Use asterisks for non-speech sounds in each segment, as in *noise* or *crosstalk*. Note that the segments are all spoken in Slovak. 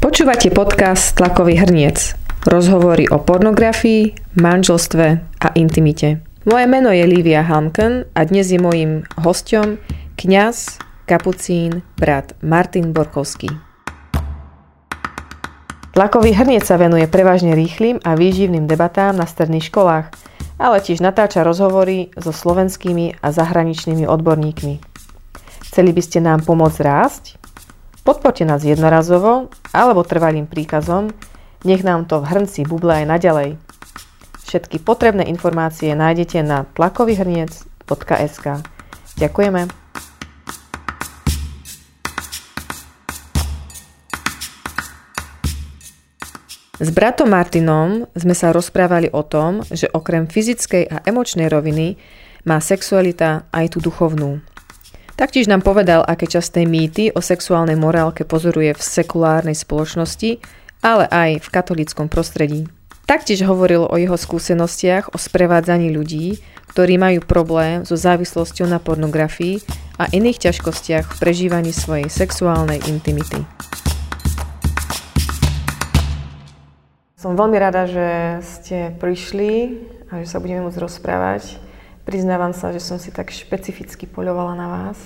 Počúvate podcast Tlakový hrniec. Rozhovory o pornografii, manželstve a intimite. Moje meno je Lívia Hamken a dnes je mojím hostom kňaz, kapucín, brat Martin Borkovský. Tlakový hrniec sa venuje prevažne rýchlým a výživným debatám na stredných školách, ale tiež natáča rozhovory so slovenskými a zahraničnými odborníkmi. Chceli by ste nám pomôcť rásť? Podporte nás jednorazovo alebo trvalým príkazom, nech nám to v hrnci buble aj naďalej. Všetky potrebné informácie nájdete na tlakovýhrniec.sk. Ďakujeme. S bratom Martinom sme sa rozprávali o tom, že okrem fyzickej a emočnej roviny má sexualita aj tú duchovnú. Taktiež nám povedal, aké časté mýty o sexuálnej morálke pozoruje v sekulárnej spoločnosti, ale aj v katolíckom prostredí. Taktiež hovoril o jeho skúsenostiach o sprevádzaní ľudí, ktorí majú problém so závislosťou na pornografii a iných ťažkostiach v prežívaní svojej sexuálnej intimity. Som veľmi rada, že ste prišli a že sa budeme môcť rozprávať. Priznávam sa, že som si tak špecificky poľovala na vás.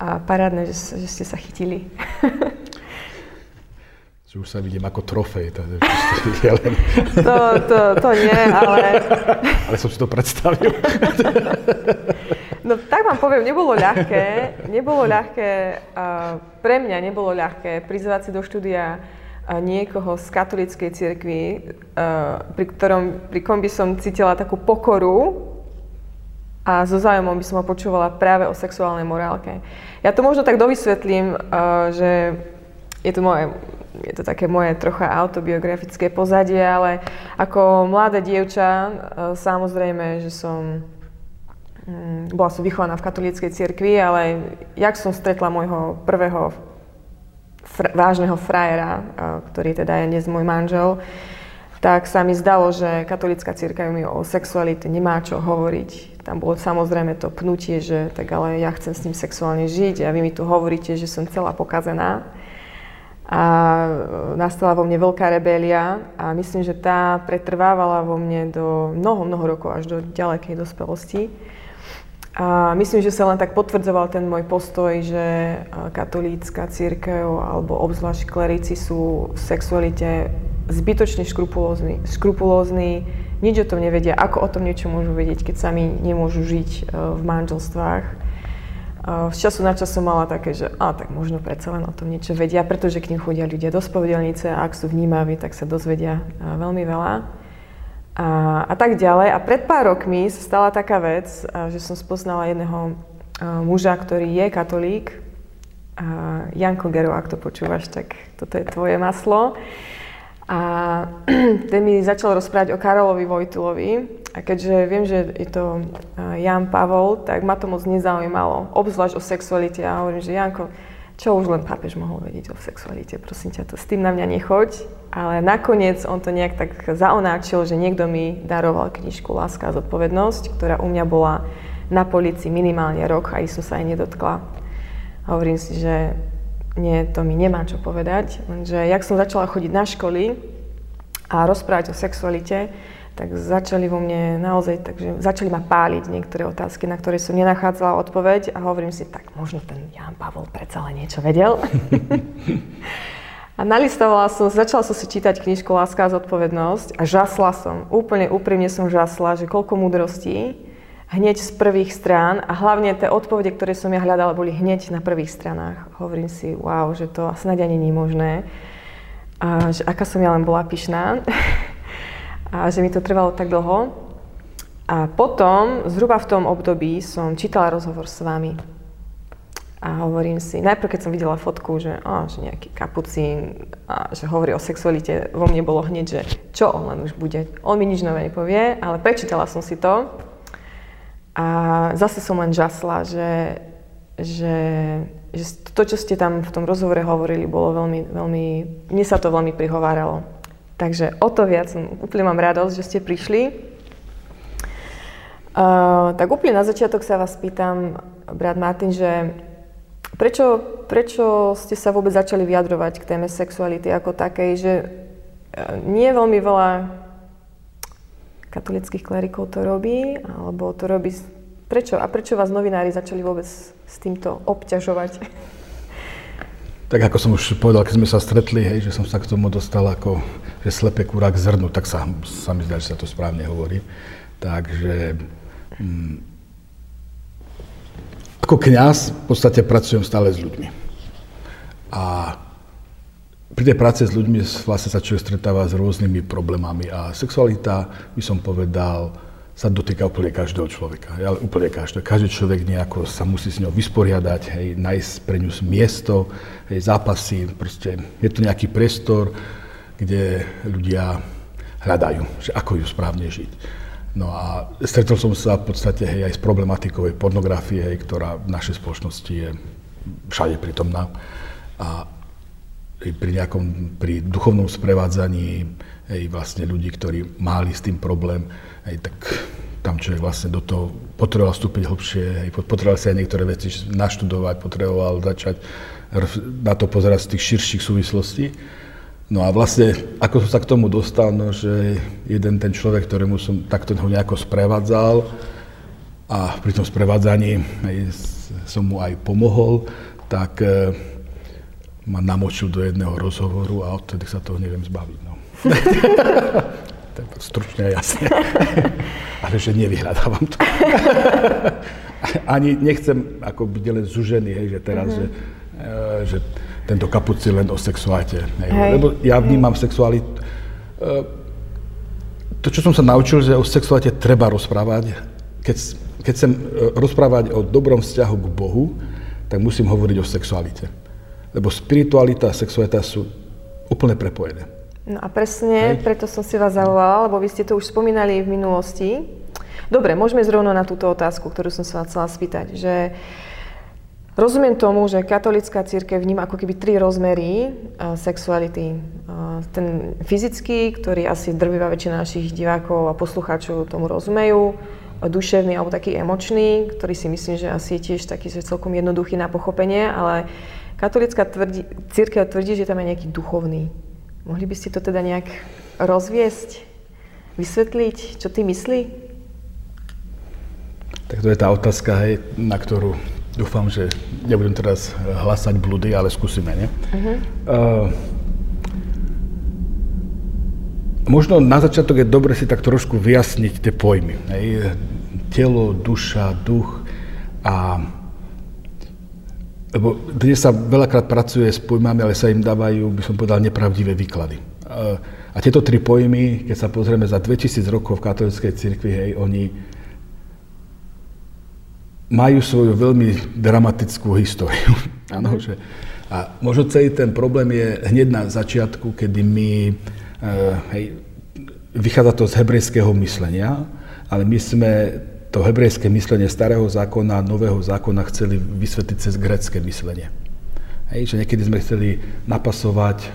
A parádne, že, že ste sa chytili. *laughs* Že už sa vidím ako trofej. To, *laughs* to, to, to nie, ale... *laughs* Ale som si to predstavil. No tak vám poviem, nebolo ľahké. Nebolo ľahké, pre mňa nebolo ľahké prizvať si do štúdia niekoho z katolíckej cirkvi, pri, ktorom, pri kom by som cítila takú pokoru a so zájomom by som ho počúvala práve o sexuálnej morálke. Ja to možno tak dovysvetlím, že je to, moje, je to také moje trocha autobiografické pozadie, ale ako mladá dievča, samozrejme, že som mm, bola som vychovaná v katolíckej cirkvi, ale jak som stretla môjho prvého fr- vážneho frajera, ktorý teda je dnes môj manžel, tak sa mi zdalo, že katolická církev mi o sexualite nemá čo hovoriť. Tam bolo samozrejme to pnutie, že tak ale ja chcem s ním sexuálne žiť a vy mi tu hovoríte, že som celá pokazená. A nastala vo mne veľká rebélia a myslím, že tá pretrvávala vo mne do mnoho, mnoho rokov, až do ďalekej dospelosti. A myslím, že sa len tak potvrdzoval ten môj postoj, že katolícka církev alebo obzvlášť klerici sú v sexualite zbytočne škrupulózni, škrupulózni, nič o tom nevedia, ako o tom niečo môžu vedieť, keď sami nemôžu žiť e, v manželstvách. Z času na čas som mala také, že a tak možno predsa len o tom niečo vedia, pretože k ním chodia ľudia do spovedelnice a ak sú vnímaví, tak sa dozvedia veľmi veľa a, a tak ďalej. A pred pár rokmi sa stala taká vec, že som spoznala jedného muža, ktorý je katolík. A Janko Gero, ak to počúvaš, tak toto je tvoje maslo. A *clears throat* ten mi začal rozprávať o Karolovi Vojtilovi. A keďže viem, že je to Jan Pavol, tak ma to moc nezaujímalo. Obzvlášť o sexualite. A hovorím, že Janko, čo už len pápež mohol vedieť o sexualite, prosím ťa, to s tým na mňa nechoď ale nakoniec on to nejak tak zaonáčil, že niekto mi daroval knižku Láska a zodpovednosť, ktorá u mňa bola na polici minimálne rok a som sa aj nedotkla. A hovorím si, že nie, to mi nemá čo povedať, lenže jak som začala chodiť na školy a rozprávať o sexualite, tak začali vo mne naozaj, takže začali ma páliť niektoré otázky, na ktoré som nenachádzala odpoveď a hovorím si, tak možno ten Jan Pavol predsa len niečo vedel. *laughs* A nalistovala som, začala som si čítať knižku Láska a zodpovednosť a žasla som, úplne úprimne som žasla, že koľko múdrostí hneď z prvých strán a hlavne tie odpovede, ktoré som ja hľadala, boli hneď na prvých stranách. Hovorím si, wow, že to snáď ani nie je možné. A že aká som ja len bola pyšná *laughs* a že mi to trvalo tak dlho. A potom, zhruba v tom období, som čítala rozhovor s vami. A hovorím si, najprv keď som videla fotku, že, á, že nejaký kapucín, a že hovorí o sexualite, vo mne bolo hneď, že čo on len už bude. On mi nič nové nepovie, ale prečítala som si to. A zase som len žasla, že, že, že to, čo ste tam v tom rozhovore hovorili, bolo veľmi, veľmi, mne sa to veľmi prihováralo. Takže o to viac, úplne mám radosť, že ste prišli. Uh, tak úplne na začiatok sa vás pýtam, brat Martin, že Prečo, prečo ste sa vôbec začali vyjadrovať k téme sexuality ako takej, že e, nie veľmi veľa katolických klerikov to robí, alebo to robí... Prečo? A prečo vás novinári začali vôbec s týmto obťažovať? Tak ako som už povedal, keď sme sa stretli, hej, že som sa k tomu dostal ako, že slepe kurák zrnu, tak sa, sa mi zdá, že sa to správne hovorí. Takže mm, ako kňaz v podstate pracujem stále s ľuďmi. A pri tej práci s ľuďmi vlastne sa človek stretáva s rôznymi problémami a sexualita, by som povedal, sa dotýka úplne každého človeka. Ale úplne každého. Každý človek nejako sa musí s ňou vysporiadať, hej, nájsť pre ňu miesto, hej, zápasy, proste je to nejaký priestor, kde ľudia hľadajú, že ako ju správne žiť. No a stretol som sa v podstate hej, aj s problematikou pornografie, hej, ktorá v našej spoločnosti je všade prítomná. A pri nejakom, pri duchovnom sprevádzaní hej, vlastne ľudí, ktorí mali s tým problém, Hej, tak tam človek vlastne do toho potreboval vstúpiť hlbšie, hej, potreboval si aj niektoré veci naštudovať, potreboval začať na to pozerať z tých širších súvislostí. No a vlastne, ako som sa k tomu dostal, no, že jeden ten človek, ktorému som takto ho nejako sprevádzal a pri tom sprevádzaní hej, som mu aj pomohol, tak e, ma namočil do jedného rozhovoru a odtedy sa toho neviem zbaviť. No. *laughs* stručne a jasne. *laughs* Ale že nevyhľadávam to. *laughs* Ani nechcem ako byť len zužený, hej, že teraz, mm-hmm. že, e, že tento kaput je len o sexualite. Hej. Hej. Lebo ja vnímam hej. sexualitu... E, to, čo som sa naučil, že o sexualite treba rozprávať, keď, keď chcem e, rozprávať o dobrom vzťahu k Bohu, tak musím hovoriť o sexualite. Lebo spiritualita a sexualita sú úplne prepojené. No a presne, Hej. preto som si vás zavolala, lebo vy ste to už spomínali v minulosti. Dobre, môžeme zrovna na túto otázku, ktorú som sa chcela spýtať, že rozumiem tomu, že katolická církev vníma ako keby tri rozmery uh, sexuality. Uh, ten fyzický, ktorý asi drvivá väčšina našich divákov a poslucháčov tomu rozumejú, duševný alebo taký emočný, ktorý si myslím, že asi je tiež taký, že celkom jednoduchý na pochopenie, ale katolická tvrdí, církev tvrdí, že tam je nejaký duchovný Mohli by ste to teda nejak rozviesť, vysvetliť, čo ty myslí? Tak to je tá otázka, hej, na ktorú dúfam, že nebudem teraz hlasať blúdy, ale skúsime, nie? Uh-huh. Uh, možno na začiatok je dobre si tak trošku vyjasniť tie pojmy. Hej. Telo, duša, duch a lebo dnes sa veľakrát pracuje s pojmami, ale sa im dávajú, by som povedal, nepravdivé výklady. A tieto tri pojmy, keď sa pozrieme za 2000 rokov v katolíckej cirkvi, hej, oni majú svoju veľmi dramatickú históriu. *laughs* ano, že, a možno celý ten problém je hneď na začiatku, kedy my, e, hej, vychádza to z hebrejského myslenia, ale my sme to hebrejské myslenie starého zákona a nového zákona chceli vysvetliť cez grecké myslenie. Hej, že niekedy sme chceli napasovať uh,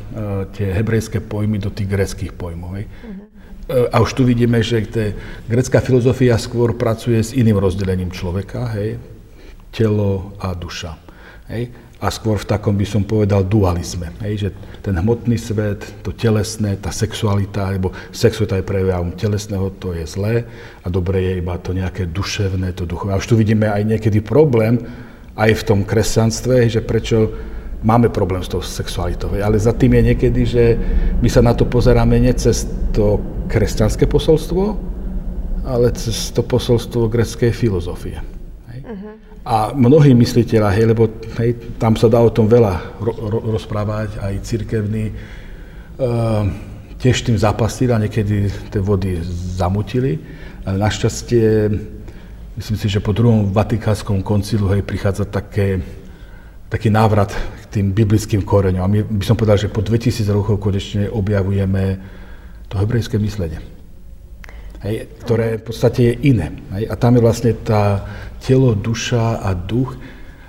tie hebrejské pojmy do tých greckých pojmov. Hej. Uh-huh. a už tu vidíme, že te, grecká filozofia skôr pracuje s iným rozdelením človeka, hej, telo a duša. Hej a skôr v takom by som povedal dualizme. Hej, že ten hmotný svet, to telesné, tá sexualita, alebo sexualita je prejavom telesného, to je zlé a dobre je iba to nejaké duševné, to duchové. A už tu vidíme aj niekedy problém, aj v tom kresťanstve, že prečo máme problém s tou sexualitou. Ale za tým je niekedy, že my sa na to pozeráme nie cez to kresťanské posolstvo, ale cez to posolstvo greckej filozofie. A mnohí mysliteľa, hej, lebo hej, tam sa dá o tom veľa ro- ro- rozprávať, aj cirkevní, uh, tiež tým zapasili a niekedy tie vody zamutili. Ale našťastie, myslím si, že po druhom vatikánskom koncilu hej, prichádza také, taký návrat k tým biblickým koreňom. A my by som povedal, že po 2000 rokov konečne objavujeme to hebrejské myslenie hej, ktoré v podstate je iné. Hej, a tam je vlastne tá telo, duša a duch.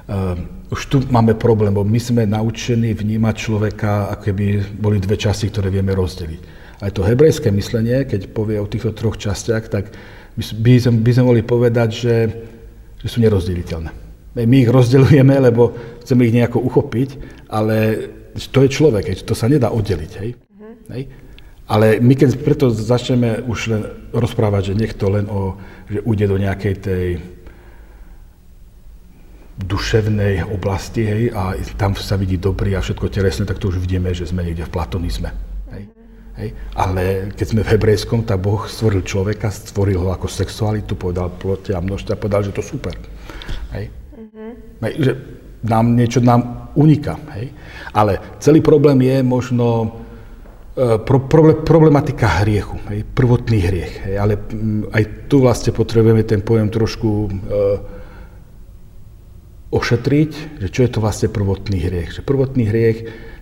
Uh, už tu máme problém, bo my sme naučení vnímať človeka, ako keby boli dve časti, ktoré vieme rozdeliť. Aj to hebrejské myslenie, keď povie o týchto troch častiach, tak by sme, by sme mohli povedať, že, že sú nerozdeliteľné. My ich rozdeľujeme, lebo chceme ich nejako uchopiť, ale to je človek, to sa nedá oddeliť. Hej? Uh-huh. Hej? Ale my keď preto začneme už len rozprávať, že nech to len o, že ujde do nejakej tej duševnej oblasti, hej, a tam sa vidí dobrý a všetko telesné, tak to už vidíme, že sme niekde v platonizme. Hej. Hej. Ale keď sme v hebrejskom, tak Boh stvoril človeka, stvoril ho ako sexualitu, povedal plote a množstvo a povedal, že to super. Hej. Mm-hmm. Hej, že nám niečo nám uniká. Hej. Ale celý problém je možno pro, problematika hriechu, hej, prvotný hriech. Hej, ale mm, aj tu vlastne potrebujeme ten pojem trošku e, ošetriť, že čo je to vlastne prvotný hriech. Že prvotný hriech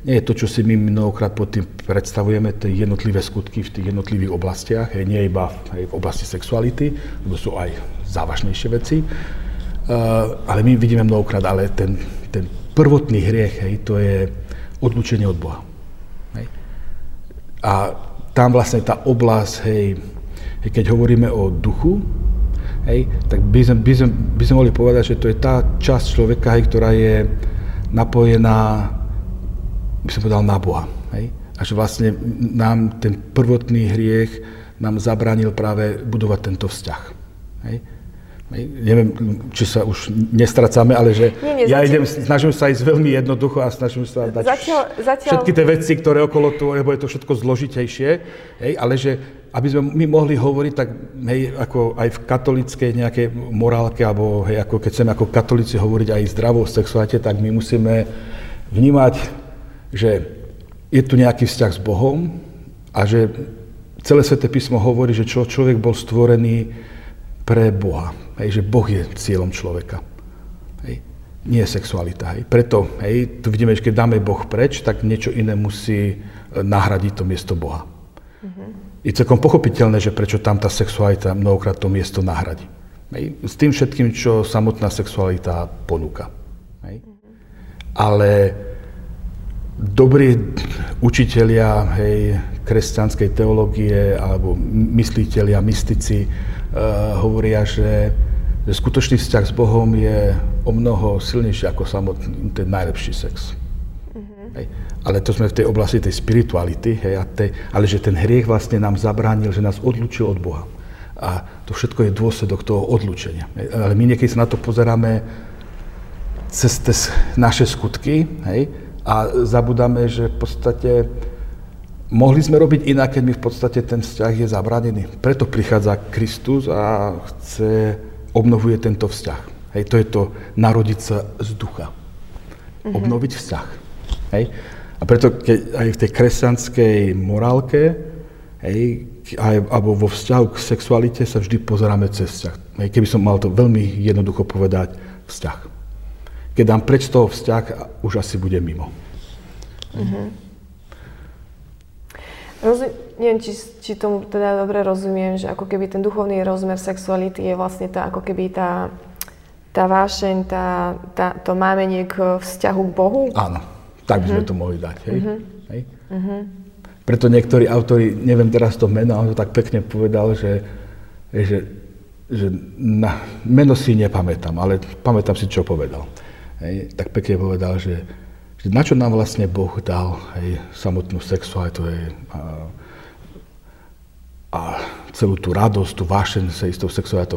nie je to, čo si my mnohokrát pod tým predstavujeme, tie jednotlivé skutky v tých jednotlivých oblastiach, hej, nie iba hej, v oblasti sexuality, lebo sú aj závažnejšie veci, uh, ale my vidíme mnohokrát, ale ten, ten prvotný hriech, hej, to je odlučenie od Boha. A tam vlastne tá oblasť, hej, keď hovoríme o duchu, hej, tak by sme, by, sme, by sme mohli povedať, že to je tá časť človeka, hej, ktorá je napojená by som povedal, na Boha. Hej? A že vlastne nám ten prvotný hriech nám zabránil práve budovať tento vzťah. Hej? Neviem, či sa už nestracame, ale že nie, nie, ja zatiaľ... idem, snažím sa ísť veľmi jednoducho a snažím sa dať zatiaľ, zatiaľ... všetky tie veci, ktoré okolo tu, lebo je to všetko zložitejšie, hej? ale že aby sme my mohli hovoriť tak, hej, ako aj v katolickej nejakej morálke, alebo hej, ako keď chceme ako katolíci hovoriť aj zdravo o sexualite, tak my musíme vnímať že je tu nejaký vzťah s Bohom a že celé Sveté písmo hovorí, že čo, človek bol stvorený pre Boha. Hej, že Boh je cieľom človeka. Hej. Nie je sexualita. Hej. Preto hej, tu vidíme, že keď dáme Boh preč, tak niečo iné musí e, nahradiť to miesto Boha. Mm-hmm. Je celkom pochopiteľné, že prečo tam tá sexualita mnohokrát to miesto nahradí. Hej. S tým všetkým, čo samotná sexualita ponúka. Hej. Mm-hmm. Ale dobrí učitelia hej, kresťanskej teológie alebo mysliteľia, mystici hovoria, že, že skutočný vzťah s Bohom je o mnoho silnejší ako samotný ten najlepší sex. Mm-hmm. Hej. Ale to sme v tej oblasti tej spirituality, hej, a tej, ale že ten hriech vlastne nám zabránil, že nás odlučil od Boha. A to všetko je dôsledok toho odlučenia. Hej. Ale my niekedy sa na to pozeráme cez naše skutky, hej, a zabudáme, že v podstate mohli sme robiť inak, keď mi v podstate ten vzťah je zabranený. Preto prichádza Kristus a chce, obnovuje tento vzťah. Hej, to je to narodiť sa z ducha. Mm-hmm. Obnoviť vzťah. Hej? A preto keď aj v tej kresťanskej morálke, hej, aj, alebo vo vzťahu k sexualite sa vždy pozeráme cez vzťah. Hej, keby som mal to veľmi jednoducho povedať, vzťah keď dám preč toho vzťah, už asi bude mimo. Uh-huh. Rozum, neviem, či, či tomu teda dobre rozumiem, že ako keby ten duchovný rozmer sexuality je vlastne tá, ako keby tá, tá vášeň, tá, tá, to mámenie k vzťahu k Bohu? Áno, tak by uh-huh. sme mhm. to mohli dať. Hej? Uh-huh. Hej? Uh-huh. Preto niektorí autori, neviem teraz to meno, on to tak pekne povedal, že, že, že na, meno si nepamätám, ale pamätám si, čo povedal hej, tak pekne povedal, že na čo nám vlastne Boh dal hej, samotnú sexualitu hej, a, a celú tú radosť, tú vášeň sa istou sexualitou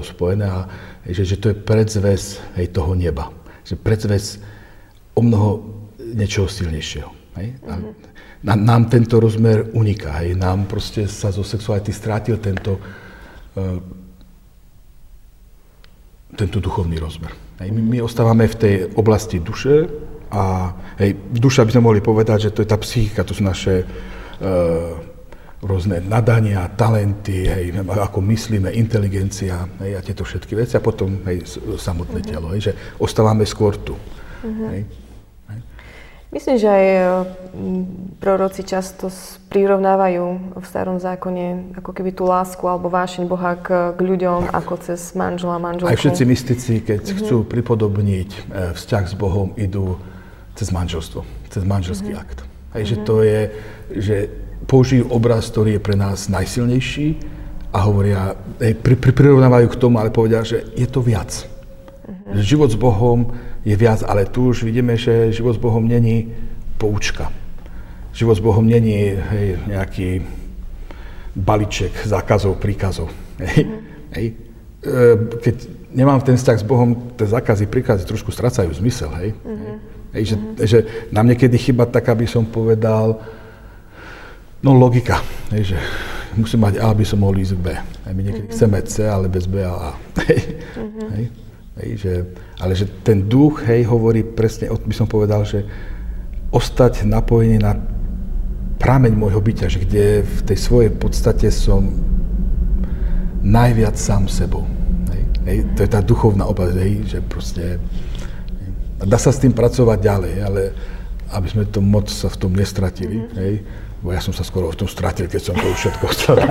hej, že, že to je predzves hej, toho neba. Že predzves o mnoho niečoho silnejšieho. Hej? A mm-hmm. nám tento rozmer uniká. Hej? Nám proste sa zo sexuality strátil tento, uh, tento duchovný rozmer. Hej, my, my ostávame v tej oblasti duše a hej, duša by sme mohli povedať, že to je tá psychika, to sú naše uh, rôzne nadania, talenty, hej, ako myslíme, inteligencia hej, a tieto všetky veci a potom hej, samotné uh-huh. telo, hej, že ostávame skôr tu. Uh-huh. Hej. Myslím, že aj e, proroci často prirovnávajú v starom zákone ako keby tú lásku alebo vášeň Boha k, k ľuďom ako cez manžela, manželku. Aj všetci mystici, keď mm-hmm. chcú pripodobniť e, vzťah s Bohom, idú cez manželstvo, cez manželský mm-hmm. akt. Že mm-hmm. to je, že použijú obraz, ktorý je pre nás najsilnejší a hovoria, pri, pri, prirovnávajú k tomu, ale povedia, že je to viac. Mm-hmm. Život s Bohom je viac, ale tu už vidíme, že život s Bohom není poučka. Život s Bohom není hej, nejaký balíček zákazov, príkazov. Hej, mm. hej. E, keď nemám ten vzťah s Bohom, tie zákazy, príkazy trošku strácajú zmysel. Hej. Mm-hmm. Hej, že, mm-hmm. že nám niekedy chyba tak, aby som povedal, no logika. Hej, že musím mať A, aby som mohol ísť k B. Hej, my niekedy mm-hmm. chceme C, ale bez B a A. Hej, mm-hmm. hej, hej, že, ale že ten duch, hej, hovorí presne, by som povedal, že ostať napojený na prameň môjho bytia, že kde v tej svojej podstate som najviac sám sebou. Hej, hej, to je tá duchovná oblasť, hej, že proste... Hej, dá sa s tým pracovať ďalej, ale aby sme to moc sa v tom nestratili, mm-hmm. hej, bo ja som sa skoro v tom stratil, keď som to už všetko chcel. *laughs*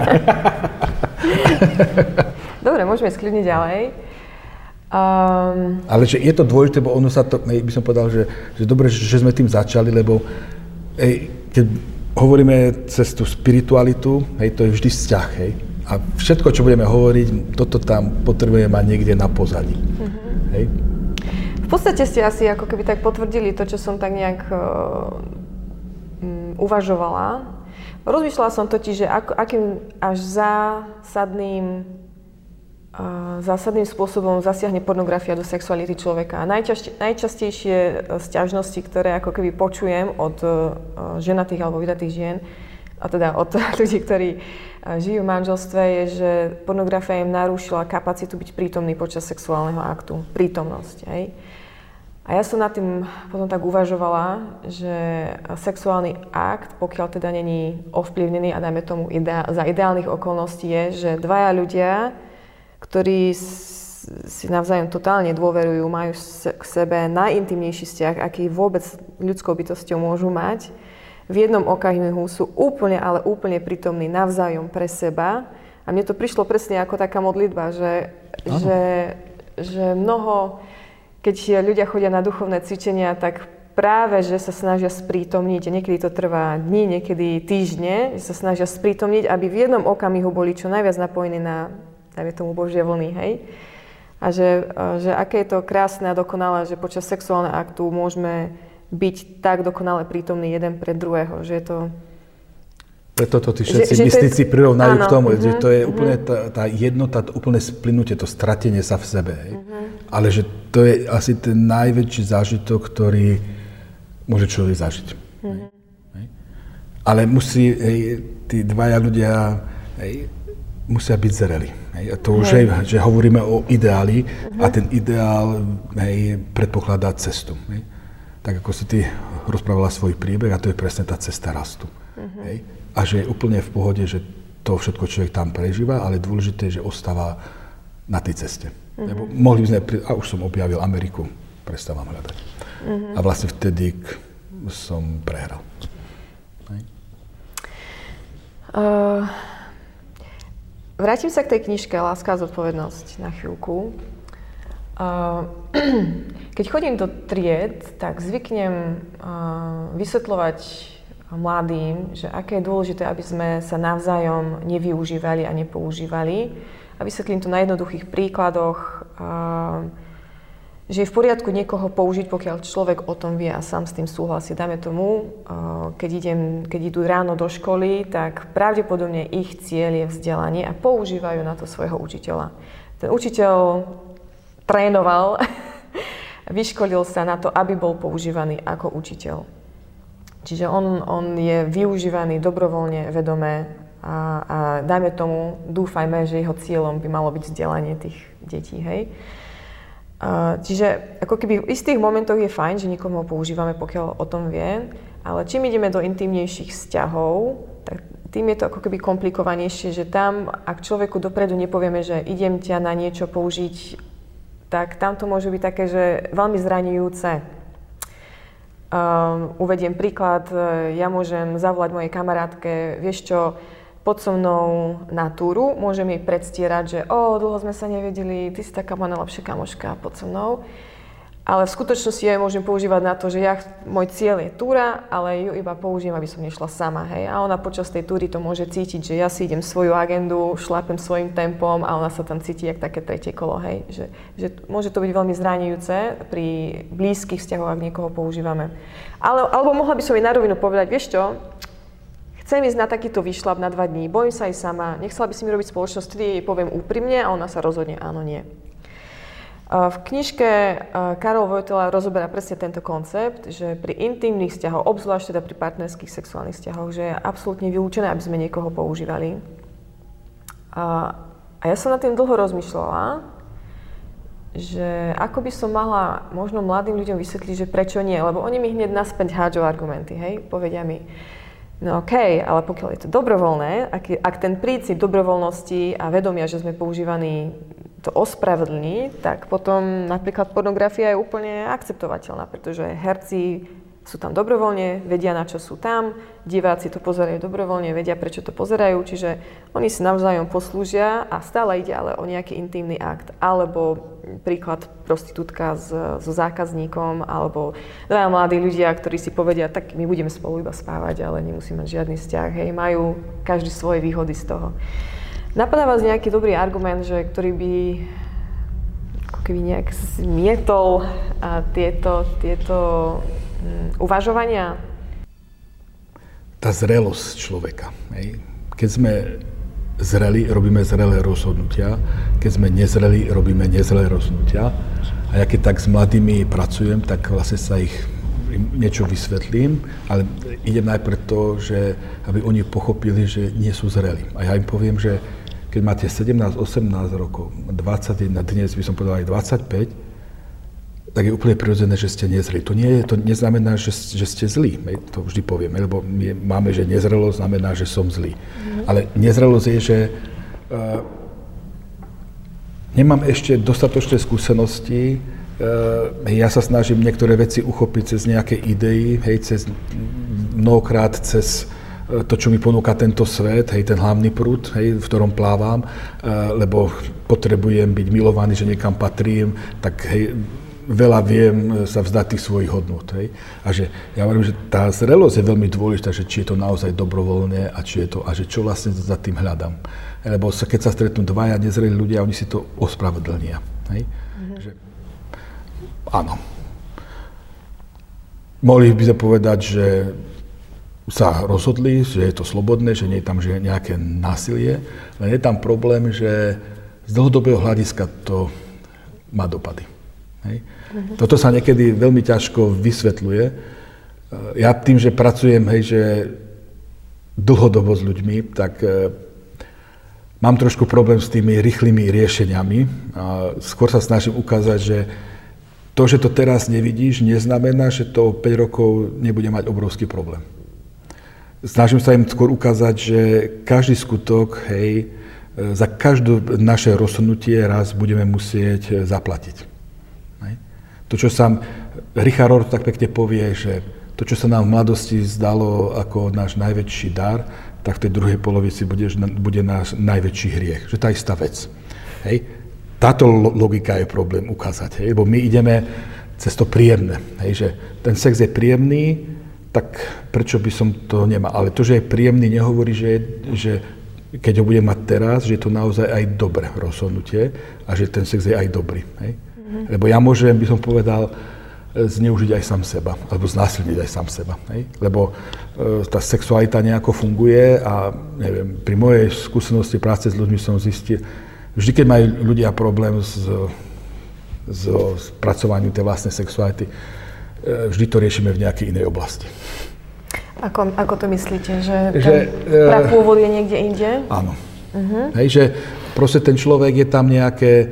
Dobre, môžeme skľudniť ďalej. Um... Ale že je to dôležité, bo ono sa to, by som povedal, že, že dobre, že sme tým začali, lebo ej, keď hovoríme cez tú spiritualitu, hej, to je vždy vzťah, hej. A všetko, čo budeme hovoriť, toto tam potrebujeme mať niekde na pozadí. Mm-hmm. Hej. V podstate ste asi ako keby tak potvrdili to, čo som tak nejak um, uvažovala. Rozmýšľala som totiž, že ako, akým až zásadným zásadným spôsobom zasiahne pornografia do sexuality človeka. A najčastie, najčastejšie e, sťažnosti, ktoré ako keby počujem od ženatých alebo vydatých žien, a teda od *laughs* ľudí, ktorí žijú v manželstve, je, že pornografia im narúšila kapacitu byť prítomný počas sexuálneho aktu. Prítomnosť. Hej? A ja som nad tým potom tak uvažovala, že sexuálny akt, pokiaľ teda není ovplyvnený a dajme tomu ideál, za ideálnych okolností je, že dvaja ľudia ktorí si navzájom totálne dôverujú, majú k sebe najintimnejší vzťah, aký vôbec ľudskou bytosťou môžu mať. V jednom okamihu sú úplne, ale úplne prítomní navzájom pre seba. A mne to prišlo presne ako taká modlitba, že, že, že mnoho, keď ľudia chodia na duchovné cvičenia, tak práve, že sa snažia sprítomniť, niekedy to trvá dní, niekedy týždne, že sa snažia sprítomniť, aby v jednom okamihu boli čo najviac napojení na dajme tomu Božie vlny, hej? A že, že aké je to krásne a dokonalé, že počas sexuálneho aktu môžeme byť tak dokonale prítomní jeden pre druhého, že je to... Preto to tí všetci že, mystici že prirovnajú k tomu, uh-huh, že to je uh-huh. úplne tá, tá jednota, to úplne splynutie, to stratenie sa v sebe. Hej? Uh-huh. Ale že to je asi ten najväčší zážitok, ktorý môže človek zažiť. Uh-huh. Hej? Ale musí, hej, tí dvaja ľudia hej, musia byť zreli. Hej. A to už je, že hovoríme o ideáli uh-huh. a ten ideál hej, predpokladá cestu. Hej. Tak ako si ty rozprávala svoj príbeh a to je presne tá cesta rastu. Uh-huh. Hej. A že je úplne v pohode, že to všetko človek tam prežíva, ale dôležité je, že ostáva na tej ceste. Uh-huh. Lebo mohli by sme, a už som objavil Ameriku, prestávam hľadať. Uh-huh. A vlastne vtedy som prehral. Uh... Vrátim sa k tej knižke Láska a zodpovednosť na chvíľku. *clears throat* Keď chodím do tried, tak zvyknem vysvetľovať mladým, že aké je dôležité, aby sme sa navzájom nevyužívali a nepoužívali. A vysvetlím to na jednoduchých príkladoch že je v poriadku niekoho použiť, pokiaľ človek o tom vie a sám s tým súhlasí. Dáme tomu, keď, idem, keď idú ráno do školy, tak pravdepodobne ich cieľ je vzdelanie a používajú na to svojho učiteľa. Ten učiteľ trénoval, *laughs* vyškolil sa na to, aby bol používaný ako učiteľ. Čiže on, on je využívaný dobrovoľne, vedomé a, a dajme tomu, dúfajme, že jeho cieľom by malo byť vzdelanie tých detí. Hej? čiže ako keby v istých momentoch je fajn, že nikomu ho používame, pokiaľ o tom vie, ale čím ideme do intimnejších vzťahov, tak tým je to ako keby komplikovanejšie, že tam, ak človeku dopredu nepovieme, že idem ťa na niečo použiť, tak tam to môže byť také, že veľmi zranujúce. Um, uvediem príklad, ja môžem zavolať mojej kamarátke, vieš čo, pod so mnou na túru, môžem jej predstierať, že o, dlho sme sa nevedeli, ty si taká moja najlepšia kamoška pod so mnou. Ale v skutočnosti ja ju môžem používať na to, že ja, môj cieľ je túra, ale ju iba použijem, aby som nešla sama. Hej. A ona počas tej túry to môže cítiť, že ja si idem svoju agendu, šlapem svojim tempom a ona sa tam cíti jak také tretie kolo. Hej. Že, že môže to byť veľmi zranujúce pri blízkych vzťahoch, ak niekoho používame. Ale, alebo mohla by som jej na rovinu povedať, vieš čo, chcem ísť na takýto výšlap na dva dní, bojím sa aj sama, nechcela by si mi robiť spoločnosť, vtedy jej poviem úprimne a ona sa rozhodne áno, nie. V knižke Karol Vojtela rozoberá presne tento koncept, že pri intimných vzťahoch, obzvlášť teda pri partnerských sexuálnych vzťahoch, že je absolútne vylúčené, aby sme niekoho používali. A, ja som na tým dlho rozmýšľala, že ako by som mala možno mladým ľuďom vysvetliť, že prečo nie, lebo oni mi hneď naspäť hádžu argumenty, hej, povedia mi, no okay, ale pokiaľ je to dobrovoľné, ak, ak ten princíp dobrovoľnosti a vedomia, že sme používaní to ospravedlní, tak potom napríklad pornografia je úplne akceptovateľná, pretože herci sú tam dobrovoľne, vedia na čo sú tam, diváci to pozerajú dobrovoľne, vedia prečo to pozerajú, čiže oni si navzájom poslúžia a stále ide ale o nejaký intimný akt. Alebo príklad prostitútka so zákazníkom, alebo dva mladí ľudia, ktorí si povedia, tak my budeme spolu iba spávať, ale nemusíme mať žiadny vzťah. Hej, majú každý svoje výhody z toho. Napadá vás nejaký dobrý argument, že, ktorý by ako keby nejak zmietol a tieto, tieto um, uvažovania? Tá zrelosť človeka. Hej. Keď sme zreli, robíme zrelé rozhodnutia. Keď sme nezreli, robíme nezrelé rozhodnutia. A ja keď tak s mladými pracujem, tak vlastne sa ich niečo vysvetlím, ale idem najprv to, že aby oni pochopili, že nie sú zreli. A ja im poviem, že keď máte 17, 18 rokov, 21, dnes by som povedal aj 25, tak je úplne prirodzené, že ste nezreli. To, nie, to neznamená, že, že ste zlí, to vždy povieme, lebo my máme, že nezrelosť znamená, že som zlý. Mm-hmm. Ale nezrelosť je, že uh, nemám ešte dostatočné skúsenosti, uh, ja sa snažím niektoré veci uchopiť cez nejaké idei, hej, cez mnohokrát cez to, čo mi ponúka tento svet, hej, ten hlavný prúd, hej, v ktorom plávam, e, lebo potrebujem byť milovaný, že niekam patrím, tak hej, veľa viem sa vzdať tých svojich hodnot. Hej. A že ja hovorím, že tá zrelosť je veľmi dôležitá, že či je to naozaj dobrovoľné a či je to, a že čo vlastne za tým hľadám. Lebo sa, keď sa stretnú dvaja nezrelí ľudia, oni si to ospravedlnia. Hej. Mm-hmm. Že, áno. Mohli by sme povedať, že sa rozhodli, že je to slobodné, že nie je tam že nejaké násilie, len je tam problém, že z dlhodobého hľadiska to má dopady. Hej. Uh-huh. Toto sa niekedy veľmi ťažko vysvetľuje. Ja tým, že pracujem, hej, že dlhodobo s ľuďmi, tak e, mám trošku problém s tými rýchlymi riešeniami. A skôr sa snažím ukázať, že to, že to teraz nevidíš, neznamená, že to 5 rokov nebude mať obrovský problém snažím sa im skôr ukázať, že každý skutok, hej, za každé naše rozhodnutie raz budeme musieť e, zaplatiť. Hej. To, čo sa Richard Rohr tak pekne povie, že to, čo sa nám v mladosti zdalo ako náš najväčší dar, tak v tej druhej polovici bude, bude náš najväčší hriech. Že tá istá vec. Hej. Táto logika je problém ukázať, hej, lebo my ideme cez to príjemné. Hej, že ten sex je príjemný, tak prečo by som to nemal. Ale to, že je príjemný, nehovorí, že, že keď ho budem mať teraz, že je to naozaj aj dobré rozhodnutie a že ten sex je aj dobrý. Hej? Mm-hmm. Lebo ja môžem, by som povedal, zneužiť aj sám seba, alebo znásilniť aj sám seba. Hej? Lebo e, tá sexualita nejako funguje a neviem, pri mojej skúsenosti práce s ľuďmi som zistil, vždy, keď majú ľudia problém s, s, s pracovaním tej vlastnej sexuality, E, vždy to riešime v nejakej inej oblasti. Ako, ako to myslíte, že, že ten prapôvod je niekde inde? Áno. Uh-huh. Hej, že proste ten človek je tam nejaké e,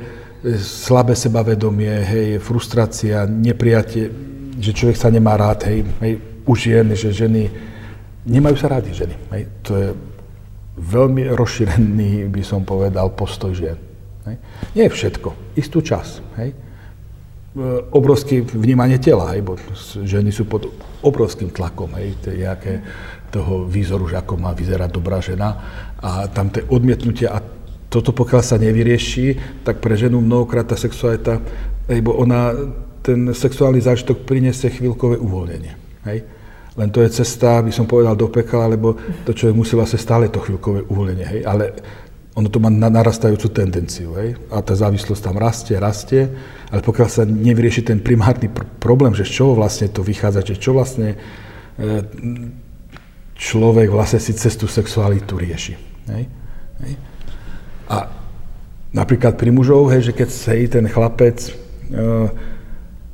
slabé sebavedomie, hej, frustrácia, neprijatie, že človek sa nemá rád, hej, hej u žien, že ženy nemajú sa rádi ženy. Hej. To je veľmi rozšírený, by som povedal, postoj žien. Hej. Nie je všetko, istú čas. Hej. E, obrovské vnímanie tela, hej, bo ženy sú pod obrovským tlakom, hej, nejaké toho výzoru, že ako má vyzerať dobrá žena a tam tie odmietnutia a toto pokiaľ sa nevyrieši, tak pre ženu mnohokrát tá sexualita, hej, ona ten sexuálny zážitok priniesie chvíľkové uvoľnenie. Hej? Len to je cesta, by som povedal, do pekla, lebo to človek musí vlastne stále to chvíľkové uvoľnenie. Hej? Ale ono to má narastajúcu tendenciu. Hej? A tá závislosť tam rastie, rastie, ale pokiaľ sa nevyrieši ten primárny pr- problém, že z čoho vlastne to vychádza, že čo vlastne e, človek vlastne si cestu sexualitu rieši. Hej? Hej? A napríklad pri mužov, hej, že keď hej, ten chlapec e,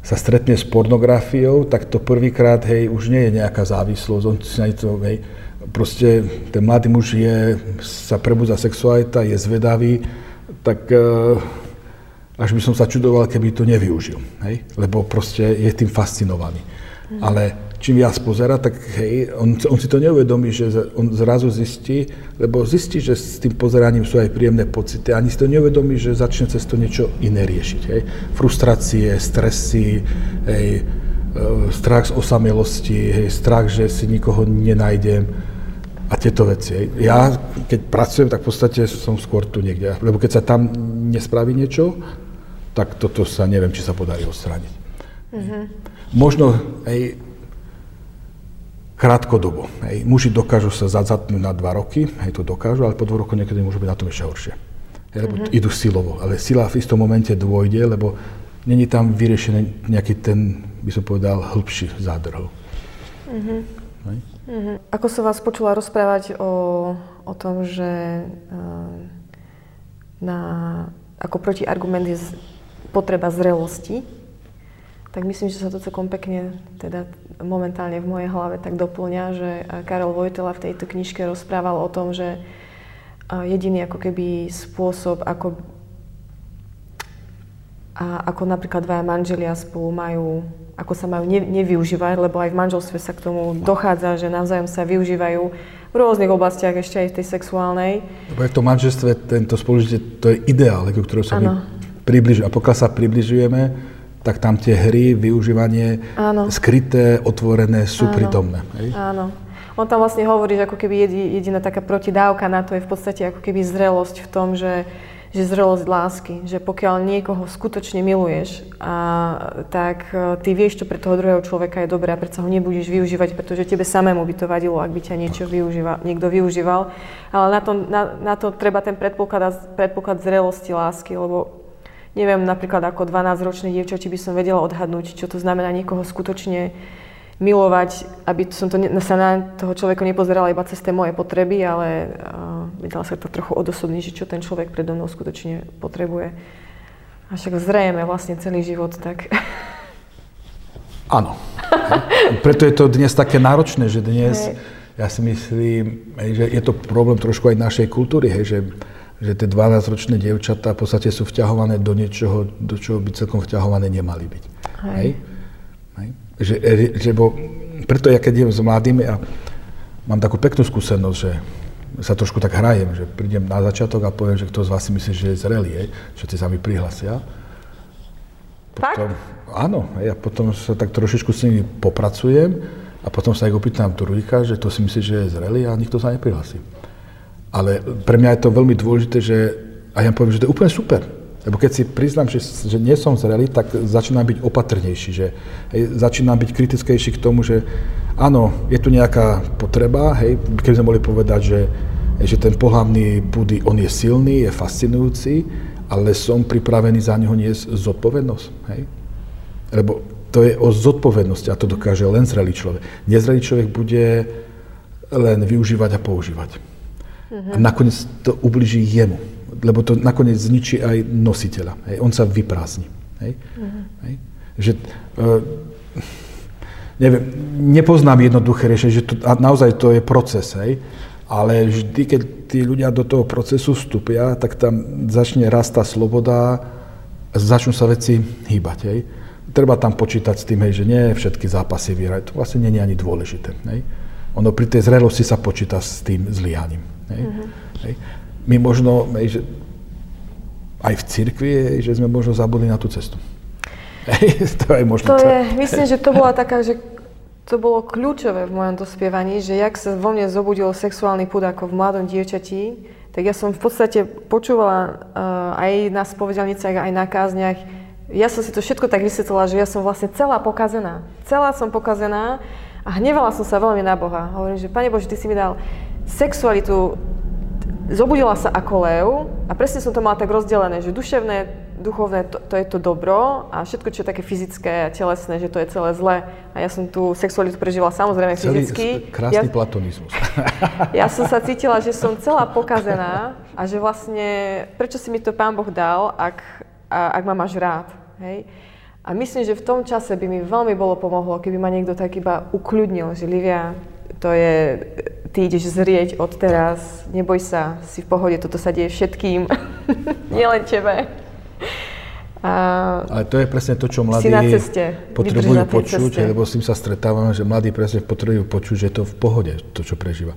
sa stretne s pornografiou, tak to prvýkrát, hej, už nie je nejaká závislosť, on si na to, hej, proste ten mladý muž je, sa prebudza sexualita, je zvedavý, tak e, až by som sa čudoval, keby to nevyužil, hej, lebo proste je tým fascinovaný. Mm. Ale čím viac pozera, tak hej, on, on si to neuvedomí, že on zrazu zistí, lebo zistí, že s tým pozeraním sú aj príjemné pocity, ani si to neuvedomí, že začne cez to niečo iné riešiť. Hej. Frustrácie, stresy, hej, e, strach z osamelosti, hej, strach, že si nikoho nenájdem a tieto veci. Ja, keď pracujem, tak v podstate som skôr tu niekde, lebo keď sa tam nespraví niečo, tak toto sa neviem, či sa podarí odstrániť. Mm-hmm. Možno, hej, krátkodobo. Hej. Muži dokážu sa zadzatnúť na dva roky, hej, to dokážu, ale po dvoch rokoch niekedy môžu byť na tom ešte horšie. Hej, lebo mm-hmm. idú silovo, ale sila v istom momente dôjde, lebo není tam vyriešený nejaký ten, by som povedal, hĺbší zádrhel. Mm-hmm. Mm-hmm. Ako som vás počula rozprávať o, o tom, že uh, na, ako protiargument je potreba zrelosti, tak myslím, že sa to celkom pekne teda momentálne v mojej hlave tak doplňa, že Karol Vojtela v tejto knižke rozprával o tom, že jediný ako keby spôsob, ako, a ako napríklad dvaja manželia spolu majú, ako sa majú ne, nevyužívať, lebo aj v manželstve sa k tomu dochádza, že navzájom sa využívajú v rôznych oblastiach, ešte aj v tej sexuálnej. Lebo v tom manželstve tento spolužitie, to je ideál, ku ktorému sa my približujeme. A pokiaľ sa približujeme, tak tam tie hry, využívanie Áno. skryté, otvorené sú Áno. prítomné. Hej? Áno. On tam vlastne hovorí, že ako keby jediná taká protidávka na to je v podstate ako keby zrelosť v tom, že, že zrelosť lásky, že pokiaľ niekoho skutočne miluješ, a, tak e, ty vieš, čo pre toho druhého človeka je dobré a predsa ho nebudeš využívať, pretože tebe samému by to vadilo, ak by ťa niečo využíval, niekto využíval. Ale na to, na, na to treba ten predpoklad, predpoklad zrelosti lásky, lebo neviem napríklad ako 12-ročné dievča, či by som vedela odhadnúť, čo to znamená niekoho skutočne milovať, aby som to, sa na toho človeka nepozerala iba cez tie moje potreby, ale uh, vedela sa to trochu odosobniť, že čo ten človek predo mnou skutočne potrebuje. A však zrejme vlastne celý život, tak... *laughs* Áno. Preto je to dnes také náročné, že dnes, hej. ja si myslím, že je to problém trošku aj našej kultúry, hej, že že tie 12-ročné dievčatá v podstate sú vťahované do niečoho, do čoho by celkom vťahované nemali byť. Hej. Hej? Hej? Že, že bo, preto ja keď idem s mladými a mám takú peknú skúsenosť, že sa trošku tak hrajem, že prídem na začiatok a poviem, že kto z vás si myslí, že je zrelý, hej? všetci sa mi prihlasia. Potom, áno, hej, a potom sa tak trošičku s nimi popracujem a potom sa ich opýtam Turvíka, že to si myslí, že je zrelý a nikto sa neprihlasí. Ale pre mňa je to veľmi dôležité, že a ja poviem, že to je úplne super. Lebo keď si priznám, že, že nie som zrelý, tak začínam byť opatrnejší, že hej, začínam byť kritickejší k tomu, že áno, je tu nejaká potreba, hej, keby sme mohli povedať, že, že ten pohľavný budy, on je silný, je fascinujúci, ale som pripravený za neho niesť zodpovednosť, hej. Lebo to je o zodpovednosti a to dokáže len zrelý človek. Nezrelý človek bude len využívať a používať. Uh-huh. A nakoniec to ubliží jemu, lebo to nakoniec zničí aj nositeľa. Hej. On sa vyprázdni. Hej. Uh-huh. Hej. Že, uh, neviem, nepoznám jednoduché riešenie, že to, a naozaj to je proces, hej. Ale vždy, keď tí ľudia do toho procesu vstúpia, tak tam začne rastá sloboda a začnú sa veci hýbať. Hej. Treba tam počítať s tým, hej, že nie všetky zápasy vyhrajú. To vlastne nie je ani dôležité. Hej. Ono pri tej zrelosti sa počíta s tým zlyhaním. Hej? Uh-huh. Hej? My možno, hej, že aj v cirkvi, že sme možno zabudli na tú cestu. *laughs* Hej, to je možno to. to. Je, myslím, že to bola taká, že to bolo kľúčové v mojom dospievaní, že jak sa vo mne zobudil sexuálny púd ako v mladom dievčati, tak ja som v podstate počúvala uh, aj na spovedelniciach, aj na kázniach, ja som si to všetko tak vysvetlila, že ja som vlastne celá pokazená. Celá som pokazená a hnevala som sa veľmi na Boha. Hovorím, že Pane Bože, Ty si mi dal sexualitu, zobudila sa ako lev a presne som to mala tak rozdelené, že duševné, duchovné, to, to je to dobro a všetko, čo je také fyzické a telesné, že to je celé zlé. A ja som tú sexualitu prežívala samozrejme Celý fyzicky. krásny ja, platonizmus. *laughs* ja som sa cítila, že som celá pokazená a že vlastne, prečo si mi to Pán Boh dal, ak, a, ak ma máš rád. Hej? A myslím, že v tom čase by mi veľmi bolo pomohlo, keby ma niekto tak iba ukľudnil, že Livia, to je, ty ideš zrieť od teraz, neboj sa, si v pohode, toto sa deje všetkým, *laughs* nielen tebe. A Ale to je presne to, čo mladí ceste, potrebujú počuť, ceste. lebo s tým sa stretávame, že mladí presne potrebujú počuť, že je to v pohode, to, čo prežíva.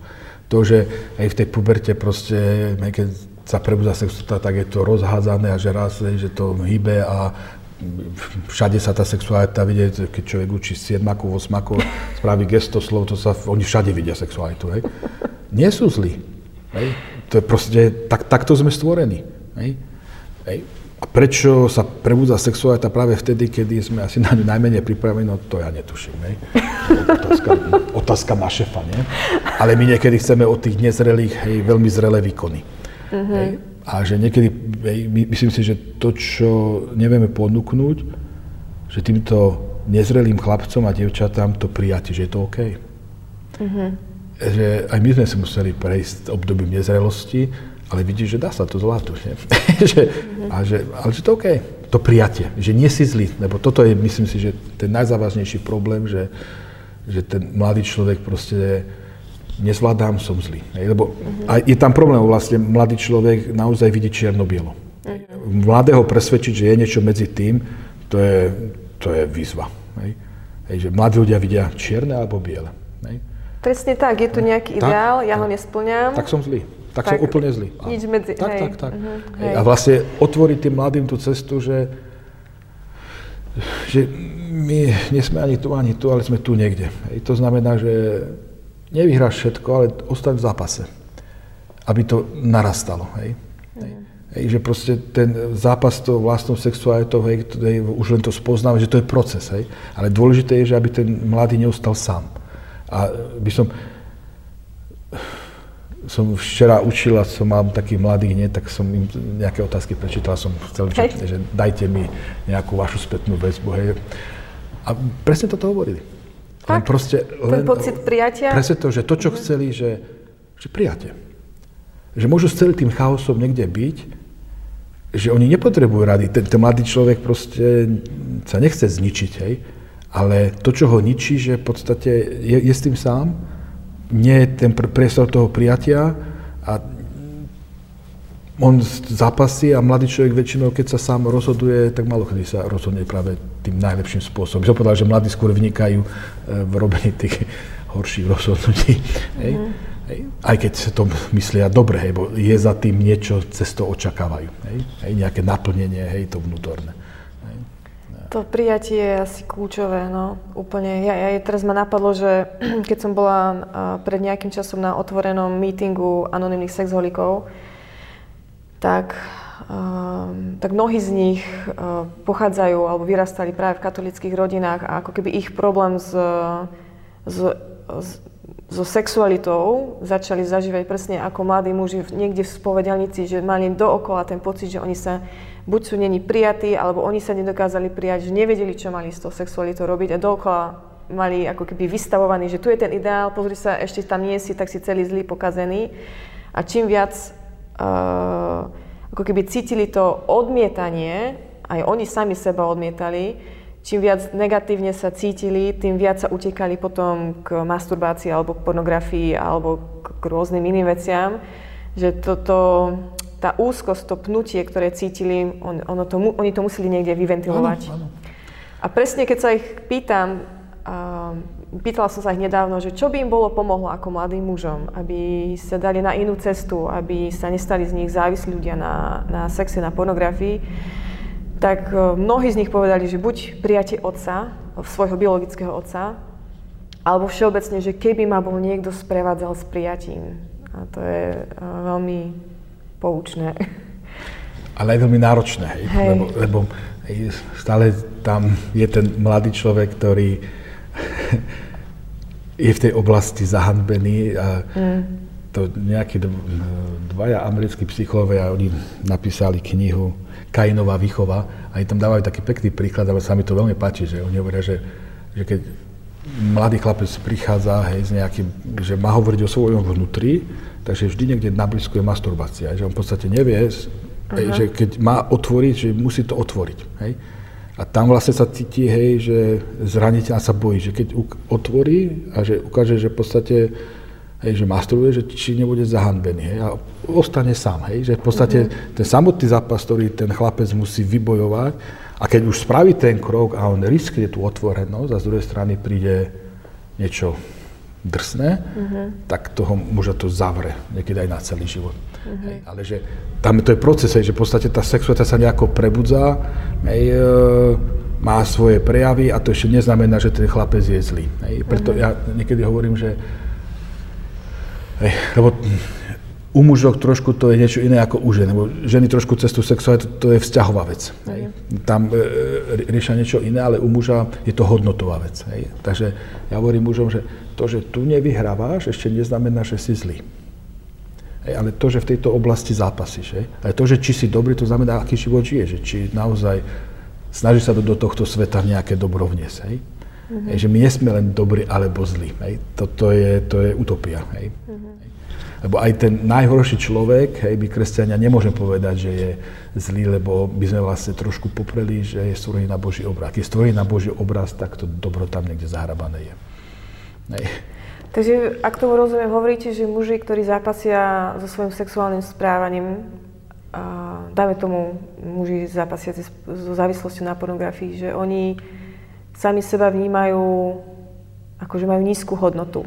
To, že aj v tej puberte proste, keď sa prebudza sexualita, tak je to rozhádzané a že raz, že to hýbe a všade sa tá sexualita vidie, keď človek učí 7 8 spraví gesto, slov, to sa, oni všade vidia sexualitu, hej. Nie sú zlí, hej. To je proste, tak, takto sme stvorení, hej. hej. A prečo sa prebudza sexualita práve vtedy, kedy sme asi na ňu najmenej pripravení, no to ja netuším, hej. Otázka, otázka na šefa, nie? Ale my niekedy chceme od tých nezrelých, hej, veľmi zrelé výkony. Hej. A že niekedy, my, myslím si, že to, čo nevieme ponúknuť, že týmto nezrelým chlapcom a devčatám to prijať, že je to OK. Mm-hmm. Že aj my sme si museli prejsť obdobím nezrelosti, ale vidíš, že dá sa to zvládnuť. *laughs* že, a že, ale že to OK. To prijatie, že nie si zlý, lebo toto je, myslím si, že ten najzávažnejší problém, že, že ten mladý človek proste nezvládam, som zlý. Lebo uh-huh. a je tam problém, vlastne mladý človek naozaj vidí čierno-bielo. Uh-huh. Mladého presvedčiť, že je niečo medzi tým, to je, to je výzva. Hej. Hej, že mladí ľudia vidia čierne alebo biele. Hej. Presne tak, je tu nejaký tak, ideál, ja tak, ho nesplňam. Tak som zlý. Tak, tak som úplne zlý. Nič medzi, tak, hej. tak, tak. Uh-huh, hej. A vlastne otvoriť tým mladým tú cestu, že, že my nie sme ani tu, ani tu, ale sme tu niekde. Hej. To znamená, že nevyhráš všetko, ale ostaň v zápase. Aby to narastalo. Hej? Mm. Hej, že proste ten zápas s tou vlastnou sexualitou, hej, hej, už len to spoznáme, že to je proces. Hej? Ale dôležité je, že aby ten mladý neustal sám. A by som, som včera učil a som mám takých mladých, nie, tak som im nejaké otázky prečítal, som chcel, že, že dajte mi nejakú vašu spätnú väzbu. Hej. A presne toto hovorili. Len proste, len, ten pocit prijatia. Presne to, že to, čo mm. chceli, že, že prijatie. Že môžu s celým tým chaosom niekde byť, že oni nepotrebujú rady. Ten, ten mladý človek proste sa nechce zničiť, hej. Ale to, čo ho ničí, že v podstate je, je s tým sám, nie je ten priestor toho prijatia a on zápasí a mladý človek väčšinou, keď sa sám rozhoduje, tak malo kedy sa rozhodne práve tým najlepším spôsobom. Som povedal, že mladí skôr vnikajú e, v robení tých horších rozhodnutí. Mm-hmm. Hej? Aj keď sa to myslia dobre, hej, bo je za tým niečo, cez to očakávajú. Hej? Hej? Nejaké naplnenie, hej, to vnútorné. To prijatie je asi kľúčové, no, úplne. Ja, ja teraz ma napadlo, že *clears throat* keď som bola pred nejakým časom na otvorenom mítingu anonimných sexholikov, tak, uh, tak mnohí z nich uh, pochádzajú alebo vyrastali práve v katolických rodinách a ako keby ich problém s, s, s, so sexualitou začali zažívať presne ako mladí muži niekde v spovedelnici, že mali dookola ten pocit, že oni sa buď sú není prijatí, alebo oni sa nedokázali prijať, že nevedeli, čo mali s tou sexualitou robiť a dookola mali ako keby vystavovaný, že tu je ten ideál, pozri sa, ešte tam nie si, tak si celý zlý, pokazený. A čím viac uh, ako keby cítili to odmietanie, aj oni sami seba odmietali, čím viac negatívne sa cítili, tým viac sa utekali potom k masturbácii alebo k pornografii alebo k, k rôznym iným veciam, že toto, tá úzkosť, to pnutie, ktoré cítili, on, ono to, oni to museli niekde vyventilovať. Áno, áno. A presne keď sa ich pýtam, pýtala som sa ich nedávno, že čo by im bolo pomohlo ako mladým mužom, aby sa dali na inú cestu, aby sa nestali z nich závislí ľudia na, na sexe, na pornografii, tak e, mnohí z nich povedali, že buď prijatie otca, svojho biologického otca, alebo všeobecne, že keby ma bol niekto sprevádzal s prijatím. A to je uh, veľmi poučné. Ale aj veľmi náročné, hej? hej. Lebo, lebo stále tam je ten mladý človek, ktorý *laughs* je v tej oblasti zahanbený a mm. to nejakí dvaja americkí psychológovia, oni napísali knihu Kainová výchova a oni tam dávajú taký pekný príklad, ale sa mi to veľmi páči, že oni hovoria, že, že keď mladý chlapec prichádza hej, s nejakým, že má hovoriť o svojom vnútri, takže vždy niekde na blízku je masturbácia, že on v podstate nevie, hej, že keď má otvoriť, že musí to otvoriť. Hej. A tam vlastne sa cíti, hej, že zraniteľ sa bojí, že keď otvorí a že ukáže, že v podstate hej, že masturbuje, že či nebude zahanbený. Hej, a ostane sám. Hej, že v podstate mm-hmm. ten samotný zápas, ktorý ten chlapec musí vybojovať, a keď už spraví ten krok a on riskne tú otvorenosť a z druhej strany príde niečo drsné, mm-hmm. tak toho možno to zavre niekedy aj na celý život. Mm-hmm. Hej, ale že tam to je proces, hej, že v podstate tá sexualita sa nejako prebudzá, hej, e, má svoje prejavy a to ešte neznamená, že ten chlapec je zlý. Hej. Preto mm-hmm. ja niekedy hovorím, že hej, lebo u mužov trošku to je niečo iné ako u žen, lebo ženy trošku cez tú sexualitu, to je vzťahová vec. Hej. Tam e, riešia niečo iné, ale u muža je to hodnotová vec. Hej. Takže ja hovorím mužom, že to, že tu nevyhrávaš, ešte neznamená, že si zlý. Hej, ale to, že v tejto oblasti zápasíš, hej. ale to, že či si dobrý, to znamená, aký život žije, že či naozaj snaží sa do, do tohto sveta nejaké dobro vniesť. Hej. Mm-hmm. Hej, že my nesme len dobrí alebo zlí. Hej. Toto je, to je utopia. Hej. Mm-hmm. Lebo aj ten najhorší človek, hej, my kresťania nemôžeme povedať, že je zlý, lebo by sme vlastne trošku popreli, že je stvorený na Boží obraz. Keď je stvorený na Boží obraz, tak to dobro tam niekde zahrabané je. Hej. Takže, ak tomu rozumiem, hovoríte, že muži, ktorí zápasia so svojím sexuálnym správaním, a dáme tomu muži zápasiaci so závislosťou na pornografii, že oni sami seba vnímajú, ako že majú nízku hodnotu.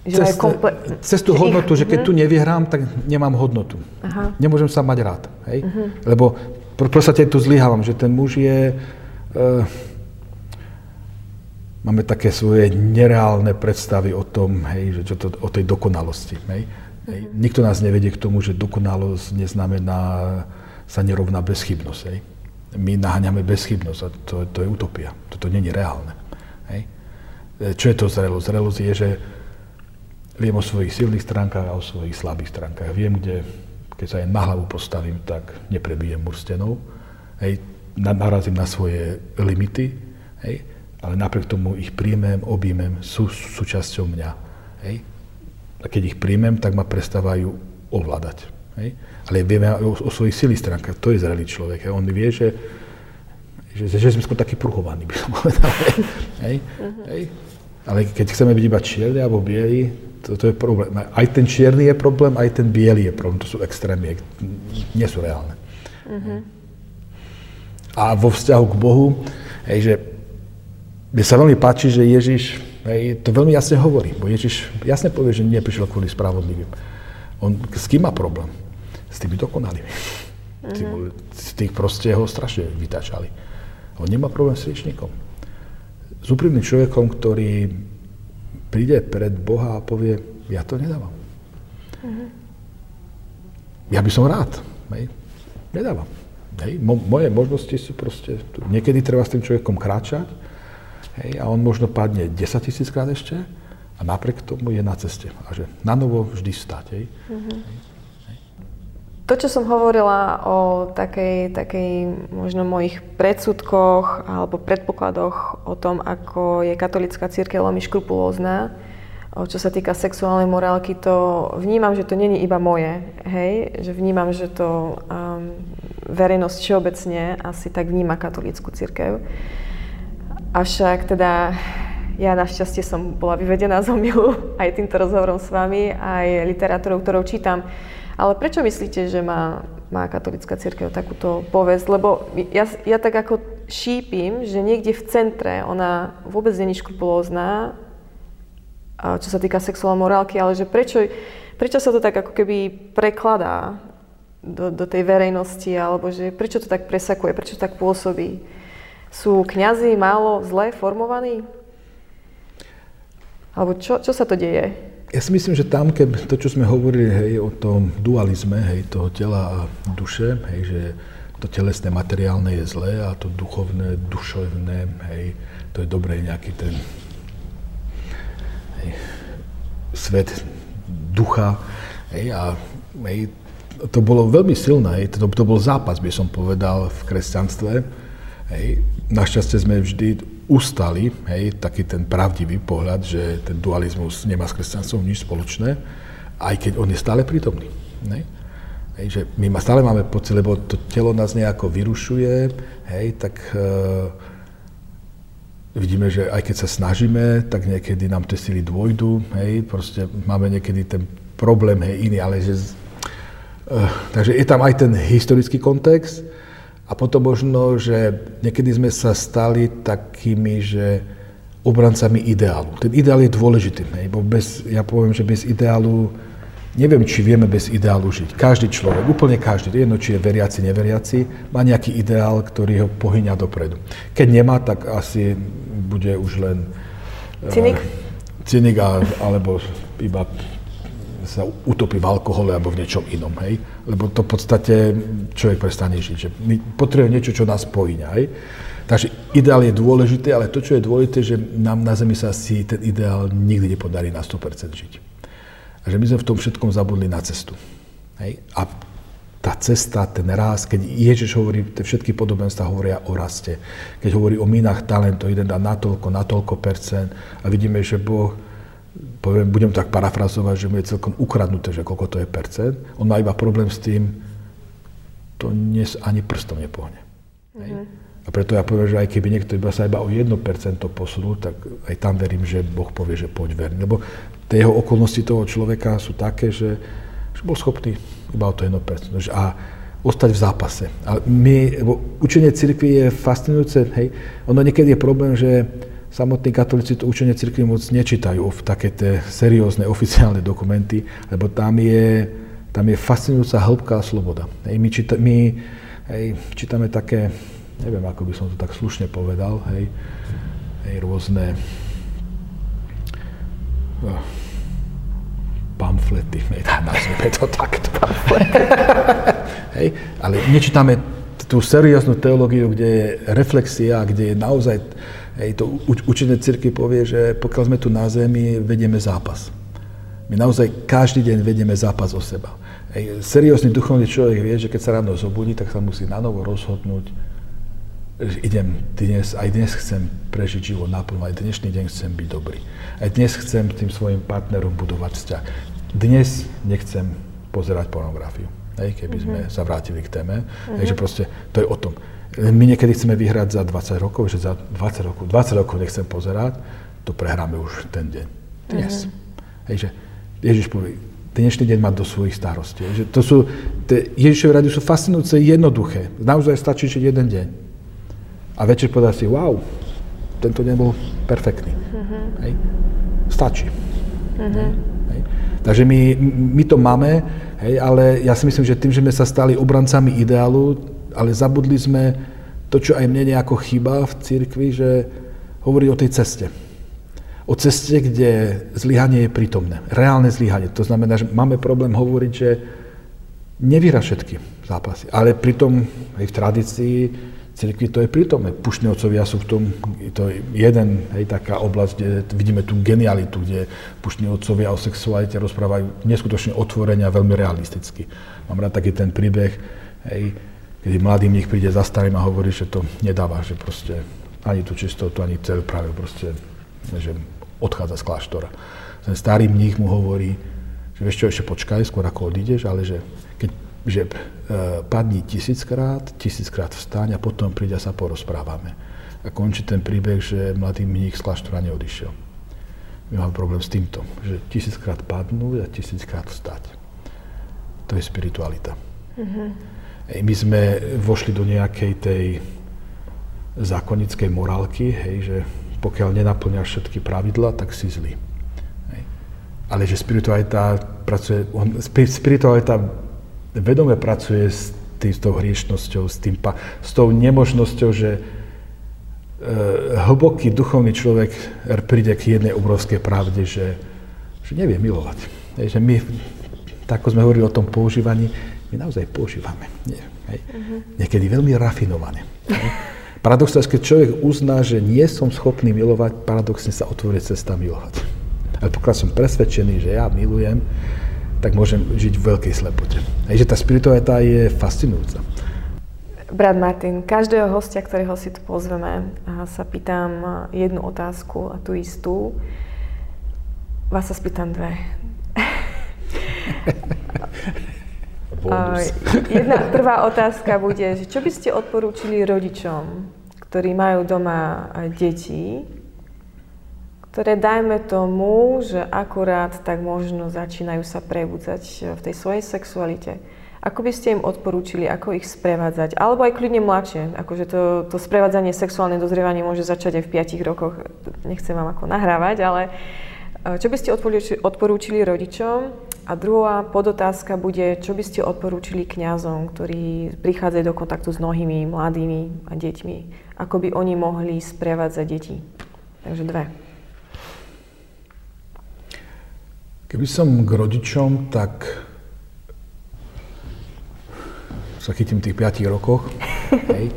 Že cez, komple- cez tú hodnotu, ich, že keď uh-huh. tu nevyhrám, tak nemám hodnotu. Aha. Nemôžem sa mať rád. Hej? Uh-huh. Lebo v podstate tu zlyhávam, že ten muž je... Uh, máme také svoje nereálne predstavy o tom, hej, že čo to, o tej dokonalosti. Hej? Hej? Uh-huh. Nikto nás nevedie k tomu, že dokonalosť neznamená sa nerovná bezchybnosť. Hej? My naháňame bezchybnosť a to, to je utopia. Toto je reálne. Hej? E, čo je to zrelosť? Zrelosť je, že Viem o svojich silných stránkach a o svojich slabých stránkach. Viem, kde, keď sa aj na hlavu postavím, tak neprebijem murstenou. Hej, narazím na svoje limity, hej, ale napriek tomu ich príjmem, objímem, sú súčasťou mňa. Hej. A keď ich príjmem, tak ma prestávajú ovládať. Hej. Ale vieme o, o svojich silných stránkach, to je zrelý človek. Hej. On vie, že, že, že sme skôr takí pruhovaní, by som povedal. *laughs* Hej. Uh-huh. Hej. Ale keď chceme byť iba čierni alebo bieli, to, to je problém. Aj ten čierny je problém, aj ten biely je problém. To sú extrémy, nie sú reálne. Mm-hmm. A vo vzťahu k Bohu, hej, že mne sa veľmi páči, že Ježiš hej, to veľmi jasne hovorí, bo Ježiš jasne povie, že neprišiel kvôli spravodlivým. On s kým má problém? S tými dokonalými. Mm-hmm. Z tých proste ho strašne vytačali. On nemá problém s riečníkom. S úprimným človekom, ktorý príde pred Boha a povie, ja to nedávam. Uh-huh. Ja by som rád. Hej. Nedávam. Hej. Mo- moje možnosti sú proste... Niekedy treba s tým človekom kráčať hej, a on možno padne 10 tisíc krát ešte a napriek tomu je na ceste. A že na novo vždy stať. Hej. Uh-huh. To, čo som hovorila o takej, takej možno mojich predsudkoch alebo predpokladoch o tom, ako je katolická církev veľmi škrupulózna, čo sa týka sexuálnej morálky, to vnímam, že to není iba moje, hej, že vnímam, že to um, verejnosť všeobecne asi tak vníma katolícku církev. Avšak teda ja našťastie som bola vyvedená z omilu aj týmto rozhovorom s vami, aj literatúrou, ktorou čítam. Ale prečo myslíte, že má, má katolická církev takúto povesť? Lebo ja, ja tak ako šípim, že niekde v centre ona vôbec není škrupulózna, čo sa týka sexuálnej morálky, ale že prečo, prečo sa to tak ako keby prekladá do, do tej verejnosti, alebo že prečo to tak presakuje, prečo to tak pôsobí? Sú kňazi málo zle formovaní? Alebo čo, čo sa to deje? Ja si myslím, že tam, keď to, čo sme hovorili hej, o tom dualizme hej, toho tela a duše, hej, že to telesné, materiálne je zlé a to duchovné, duševné, hej, to je dobré nejaký ten hej, svet ducha, hej, a hej, to bolo veľmi silné, hej, to, to bol zápas, by som povedal, v kresťanstve. Hej. Našťastie sme vždy ustali, hej, taký ten pravdivý pohľad, že ten dualizmus nemá s kresťanstvom nič spoločné, aj keď on je stále prítomný. Hej. Hej, že my stále máme pocit, lebo to telo nás nejako vyrušuje, hej, tak e, vidíme, že aj keď sa snažíme, tak niekedy nám tie sily dôjdu, hej, proste máme niekedy ten problém, hej, iný, ale že... E, takže je tam aj ten historický kontext a potom možno, že niekedy sme sa stali takými, že obrancami ideálu. Ten ideál je dôležitý, hej, bo bez, ja poviem, že bez ideálu Neviem, či vieme bez ideálu žiť. Každý človek, úplne každý, jedno, či je veriaci, neveriaci, má nejaký ideál, ktorý ho pohyňa dopredu. Keď nemá, tak asi bude už len... Cynik? Uh, cynik, alebo iba sa utopí v alkohole alebo v niečom inom, hej? Lebo to v podstate človek prestane žiť. Že my potrebujeme niečo, čo nás pohyňa, hej? Takže ideál je dôležité, ale to, čo je dôležité, že nám na Zemi sa si ten ideál nikdy nepodarí na 100% žiť. A že my sme v tom všetkom zabudli na cestu. Hej? A tá cesta, ten rast, keď Ježiš hovorí, tie všetky podobenstva hovoria o raste. Keď hovorí o minách talentu, jeden dá na toľko, na toľko percent a vidíme, že Boh, poviem, budem tak parafrazovať, že mu je celkom ukradnuté, že koľko to je percent. On má iba problém s tým, to dnes ani prstom nepohne. Mm-hmm. A preto ja poviem, že aj keby niekto iba sa iba o 1% posunul, tak aj tam verím, že Boh povie, že poď verný. Lebo tie jeho okolnosti toho človeka sú také, že, že bol schopný iba o to 1%. A ostať v zápase. A my, učenie cirkvi je fascinujúce, hej, ono niekedy je problém, že samotní katolíci to učenie cirkvi moc nečítajú v také tie seriózne oficiálne dokumenty, lebo tam je, tam je fascinujúca hĺbka a sloboda. Hej, my, číta, my hej, čítame také neviem, ako by som to tak slušne povedal, hej, hej rôzne uh, pamflety, *laughs* hej, nazvime to takto. *laughs* hej, ale nečítame tú serióznu teológiu, kde je reflexia, kde je naozaj, hej, to učenie cirkvi povie, že pokiaľ sme tu na zemi, vedieme zápas. My naozaj každý deň vedieme zápas o seba. Hej, seriózny duchovný človek vie, že keď sa ráno zobudí, tak sa musí na novo rozhodnúť, idem dnes, aj dnes chcem prežiť život naplno, aj dnešný deň chcem byť dobrý. Aj dnes chcem tým svojim partnerom budovať vzťah. Dnes nechcem pozerať pornografiu, hej, keby sme mm-hmm. sa vrátili k téme. Mm-hmm. Takže proste to je o tom. My niekedy chceme vyhrať za 20 rokov, že za 20 rokov, 20 rokov nechcem pozerať, to prehráme už ten deň. Dnes. Mm-hmm. Hej, že Ježiš povie, dnešný deň má do svojich starostí. Že to sú, Ježišové rady sú fascinujúce, jednoduché. Naozaj stačí že jeden deň a večer povedať si, wow, tento deň bol perfektný. Uh-huh. Hej? Stačí. Uh-huh. Hej? Takže my, my to máme, hej, ale ja si myslím, že tým, že sme sa stali obrancami ideálu, ale zabudli sme to, čo aj mne nejako chýba v cirkvi, že hovorí o tej ceste. O ceste, kde zlyhanie je prítomné. Reálne zlyhanie. To znamená, že máme problém hovoriť, že nevyhra všetky zápasy. Ale pritom aj v tradícii cirkvi to je prítomné. Pušní otcovia sú v tom, to je jeden, hej, taká oblasť, kde vidíme tú genialitu, kde pušní otcovia o sexualite rozprávajú neskutočne otvorene a veľmi realisticky. Mám rád taký ten príbeh, hej, kedy mladý mních príde za starým a hovorí, že to nedáva, že proste ani tú čistotu, ani celú práve proste, že odchádza z kláštora. Ten starý mních mu hovorí, že vieš čo, ešte počkaj, skôr ako odídeš, ale že keď že e, padni tisíckrát, tisíckrát vstaň a potom príde a sa porozprávame. A končí ten príbeh, že mladý mních z kláštora neodišiel. My máme problém s týmto, že tisíckrát padnúť a tisíckrát vstať. To je spiritualita. Mm-hmm. My sme vošli do nejakej tej zákonickej morálky, hej, že pokiaľ nenaplňaš všetky pravidla, tak si zlý. Hej. Ale že spiritualita pracuje, spiritualita vedome pracuje s, tým, s tou hriešnosťou, s, tým, s tou nemožnosťou, že e, hlboký duchovný človek príde k jednej obrovskej pravde, že, že nevie milovať. Je, že my, tak ako sme hovorili o tom používaní, my naozaj používame. Nie, hej. Uh-huh. Niekedy veľmi rafinované. Hej. Paradoxne, keď človek uzná, že nie som schopný milovať, paradoxne sa otvorí cesta milovať. Ale pokiaľ som presvedčený, že ja milujem, tak môžem žiť v veľkej slepote. Hej, že tá spiritualita je fascinujúca. Brat Martin, každého hostia, ktorého si tu pozveme, sa pýtam jednu otázku a tú istú. Vás sa spýtam dve. *laughs* Jedna prvá otázka bude, že čo by ste odporúčili rodičom, ktorí majú doma deti, ktoré dajme tomu, že akurát tak možno začínajú sa prebudzať v tej svojej sexualite ako by ste im odporúčili, ako ich sprevádzať? Alebo aj kľudne mladšie. Akože to, to sprevádzanie, sexuálne dozrievanie môže začať aj v 5 rokoch. Nechcem vám ako nahrávať, ale e, čo by ste odporúčili rodičom? A druhá podotázka bude, čo by ste odporúčili kňazom, ktorí prichádzajú do kontaktu s mnohými mladými a deťmi? Ako by oni mohli sprevádzať deti? Takže dve. Keby som k rodičom, tak sa chytím v tých 5 rokoch. *laughs* Hej.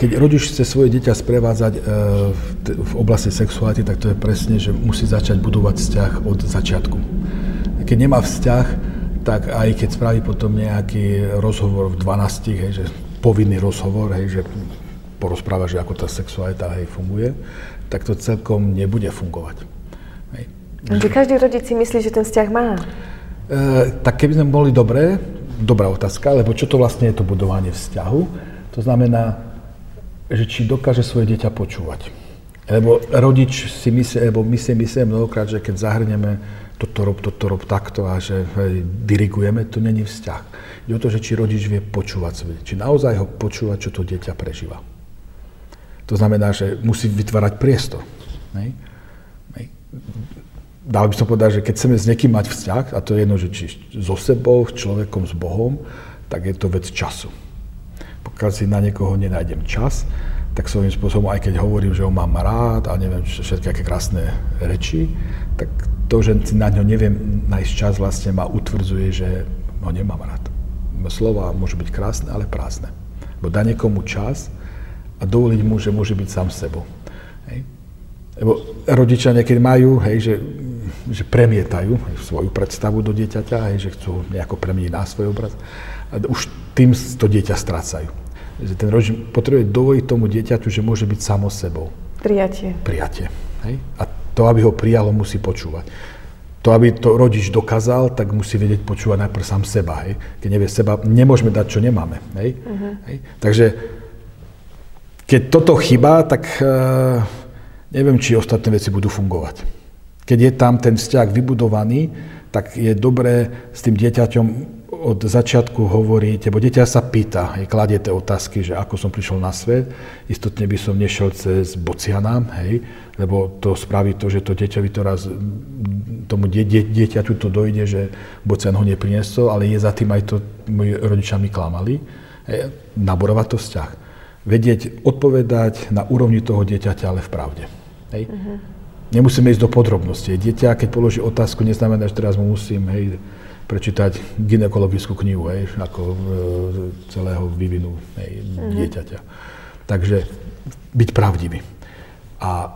Keď rodič chce svoje dieťa sprevádzať e, v oblasti sexuality, tak to je presne, že musí začať budovať vzťah od začiatku. Keď nemá vzťah, tak aj keď spraví potom nejaký rozhovor v 12, hej, že povinný rozhovor, hej, že porozpráva, že ako tá sexualita hej, funguje, tak to celkom nebude fungovať. Hej. Že každý rodič si myslí, že ten vzťah má. E, tak keby sme boli dobré, dobrá otázka, lebo čo to vlastne je to budovanie vzťahu? To znamená, že či dokáže svoje dieťa počúvať. Lebo rodič si myslí, lebo my si myslíme mnohokrát, že keď zahrneme toto rob, toto rob takto a že hej, dirigujeme, to není vzťah. Je o to, že či rodič vie počúvať svoje, či naozaj ho počúva, čo to dieťa prežíva. To znamená, že musí vytvárať priestor. Hej? Hej dal by som povedať, že keď chceme s niekým mať vzťah, a to je jedno, že či so sebou, s človekom, s Bohom, tak je to vec času. Pokiaľ si na niekoho nenájdem čas, tak svojím spôsobom, aj keď hovorím, že ho mám rád a neviem, všetky aké krásne reči, tak to, že na ňo neviem nájsť čas, vlastne ma utvrdzuje, že ho nemám rád. Slova môžu byť krásne, ale prázdne. Bo dá niekomu čas a dovoliť mu, že môže byť sám sebou. Hej. Lebo rodičia niekedy majú, hej, že že premietajú svoju predstavu do dieťaťa, hej, že chcú nejako premeniť na svoj obraz. A už tým to dieťa strácajú. Že ten rodič potrebuje dovoliť tomu dieťaťu, že môže byť samo sebou. Prijatie. Prijatie. Hej? A to, aby ho prijalo, musí počúvať. To, aby to rodič dokázal, tak musí vedieť počúvať najprv sám seba. Hej? Keď nevie seba, nemôžeme dať, čo nemáme. Hej? Uh-huh. Hej? Takže keď toto chýba, tak uh, neviem, či ostatné veci budú fungovať. Keď je tam ten vzťah vybudovaný, tak je dobré s tým dieťaťom od začiatku hovoriť, lebo dieťa sa pýta, hej, kladie tie otázky, že ako som prišiel na svet, istotne by som nešiel cez bociana, hej, lebo to spraví to, že to dieťa to raz, tomu die, die, dieťaťu to dojde, že bocian ho nepriniesol, ale je za tým aj to, moji rodičia mi klamali, hej, naborovať to vzťah. Vedieť odpovedať na úrovni toho dieťaťa, ale v pravde. Hej. Uh-huh. Nemusíme ísť do podrobností. Dieťa, keď položí otázku, neznamená, že teraz mu musím hej, prečítať ginekologickú knihu, hej, ako e, celého vývinu hej, uh-huh. dieťaťa. Takže byť pravdivý. A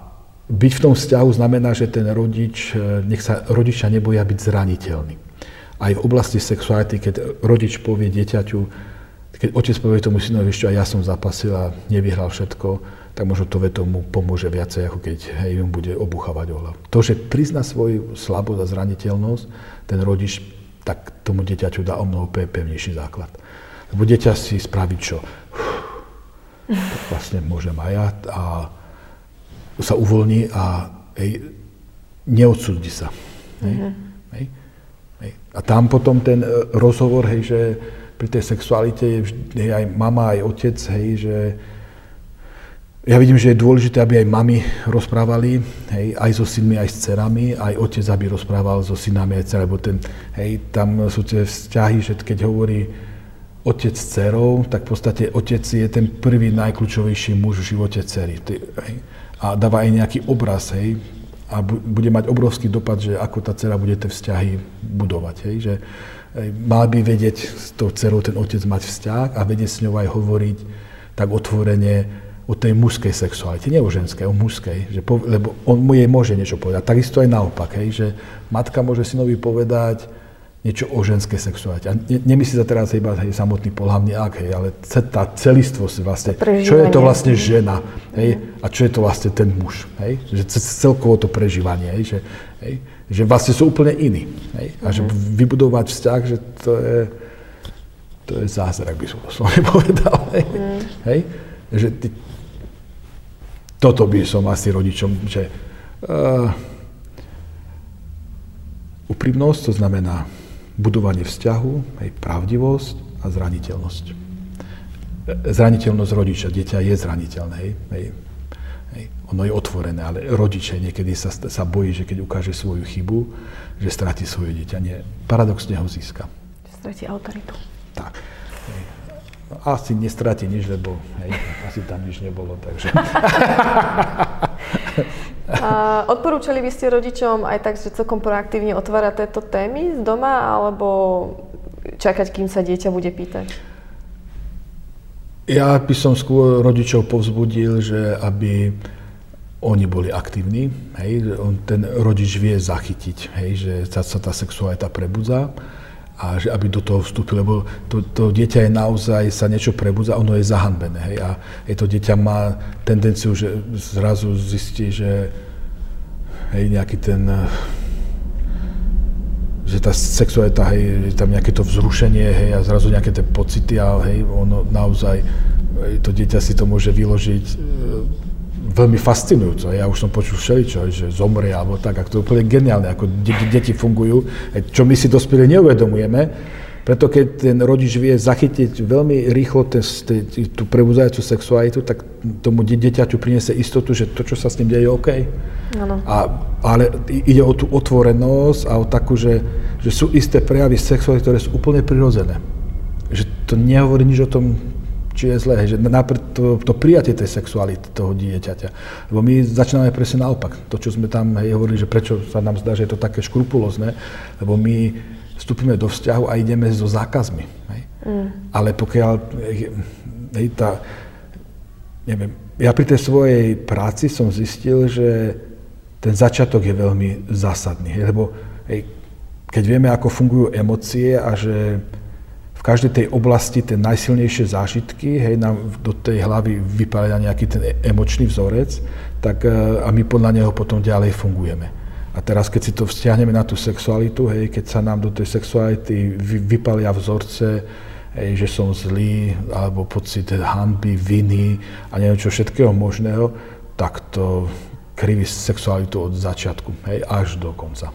byť v tom vzťahu znamená, že ten rodič, e, nech sa rodičia neboja byť zraniteľný. Aj v oblasti sexuality, keď rodič povie dieťaťu, keď otec povie tomu synovi, že ja som zapasil a nevyhral všetko, tak možno to veto mu pomôže viacej, ako keď hej, mu bude obuchávať o hlavu. To, že prizna svoju slabosť a zraniteľnosť, ten rodič tak tomu dieťaťu dá o mnoho pevnejší základ. Lebo dieťa si spraví čo? Tak vlastne môžem aj ja a sa uvoľní a hej, neodsúdi sa. Hej, uh-huh. hej, hej. A tam potom ten e, rozhovor, hej, že pri tej sexualite je vždy, aj mama, aj otec, hej, že ja vidím, že je dôležité, aby aj mami rozprávali, hej, aj so synmi, aj s cerami, aj otec, aby rozprával so synami aj cerami, lebo ten, hej, tam sú tie vzťahy, že keď hovorí otec s cerou, tak v podstate otec je ten prvý najkľúčovejší muž v živote cery. Hej, a dáva aj nejaký obraz, hej, a bude mať obrovský dopad, že ako tá dcera bude tie vzťahy budovať. Hej? Že mal by vedieť s tou dcerou ten otec mať vzťah a vedieť s ňou aj hovoriť tak otvorene o tej mužskej sexualite, nie o ženskej, o mužskej, že po, lebo on mu jej môže niečo povedať. Takisto aj naopak, hej, že matka môže synovi povedať, niečo o ženskej sexualite. A ne, nemyslí sa teraz iba hej, samotný pohľavný akt, hej, ale tá celistvosť vlastne, čo je to vlastne žena, hej, a čo je to vlastne ten muž, hej, že celkovo to prežívanie, hej, že, hej, že vlastne sú úplne iní, hej, a že mhm. vybudovať vzťah, že to je, to je zázrak, by som doslovne *laughs* povedal, hej, mm. hej, že ty, toto by som asi rodičom, že uh, úprimnosť, to znamená budovanie vzťahu, hej, pravdivosť a zraniteľnosť. Zraniteľnosť rodiča. Dieťa je zraniteľné. Hej, hej, hej. Ono je otvorené, ale rodiče niekedy sa, sa bojí, že keď ukáže svoju chybu, že stratí svoje dieťa. Nie. Paradoxne ho získa. Stratí autoritu. Tak. Hej. Asi nestratí nič, lebo hej, asi tam nič nebolo, takže... *laughs* Odporúčali by ste rodičom aj tak, že celkom proaktívne otvárať tieto témy z doma, alebo čakať, kým sa dieťa bude pýtať? Ja by som skôr rodičov povzbudil, že aby oni boli aktívni, hej, ten rodič vie zachytiť, hej, že sa tá sexualita prebudza a že aby do toho vstúpil, lebo to, to dieťa je naozaj, sa niečo prebudza, ono je zahanbené. Hej, a je to dieťa má tendenciu, že zrazu zistí, že hej, nejaký ten že tá sexualita, hej, je tam nejaké to vzrušenie, hej, a zrazu nejaké tie pocity a hej, ono naozaj, hej, to dieťa si to môže vyložiť veľmi fascinujúco. Ja už som počul všeličo, že zomrie alebo tak, a to je úplne geniálne, ako deti, deti fungujú, čo my si dospelí neuvedomujeme. Preto keď ten rodič vie zachytiť veľmi rýchlo ten, tú prebudzajúcu sexualitu, tak tomu dieťaťu priniesie istotu, že to, čo sa s ním deje, je OK. Ano. A, ale ide o tú otvorenosť a o takú, že, že sú isté prejavy sexuality, ktoré sú úplne prirodzené. Že to nehovorí nič o tom, či je zlé, že napríklad to, to prijatie tej sexuality toho dieťaťa. Lebo my začíname presne naopak. To, čo sme tam hej, hovorili, že prečo sa nám zdá, že je to také škrupulózne, lebo my vstúpime do vzťahu a ideme so zákazmi. Hej. Mm. Ale pokiaľ hej, tá, neviem, ja pri tej svojej práci som zistil, že ten začiatok je veľmi zásadný, hej, lebo hej, keď vieme, ako fungujú emócie a že v každej tej oblasti tie najsilnejšie zážitky, hej, nám do tej hlavy vypália nejaký ten emočný vzorec, tak e, a my podľa neho potom ďalej fungujeme. A teraz, keď si to vzťahneme na tú sexualitu, hej, keď sa nám do tej sexuality vypalia vzorce, hej, že som zlý, alebo pocit hanby, viny a neviem čo všetkého možného, tak to kriví sexualitu od začiatku, hej, až do konca.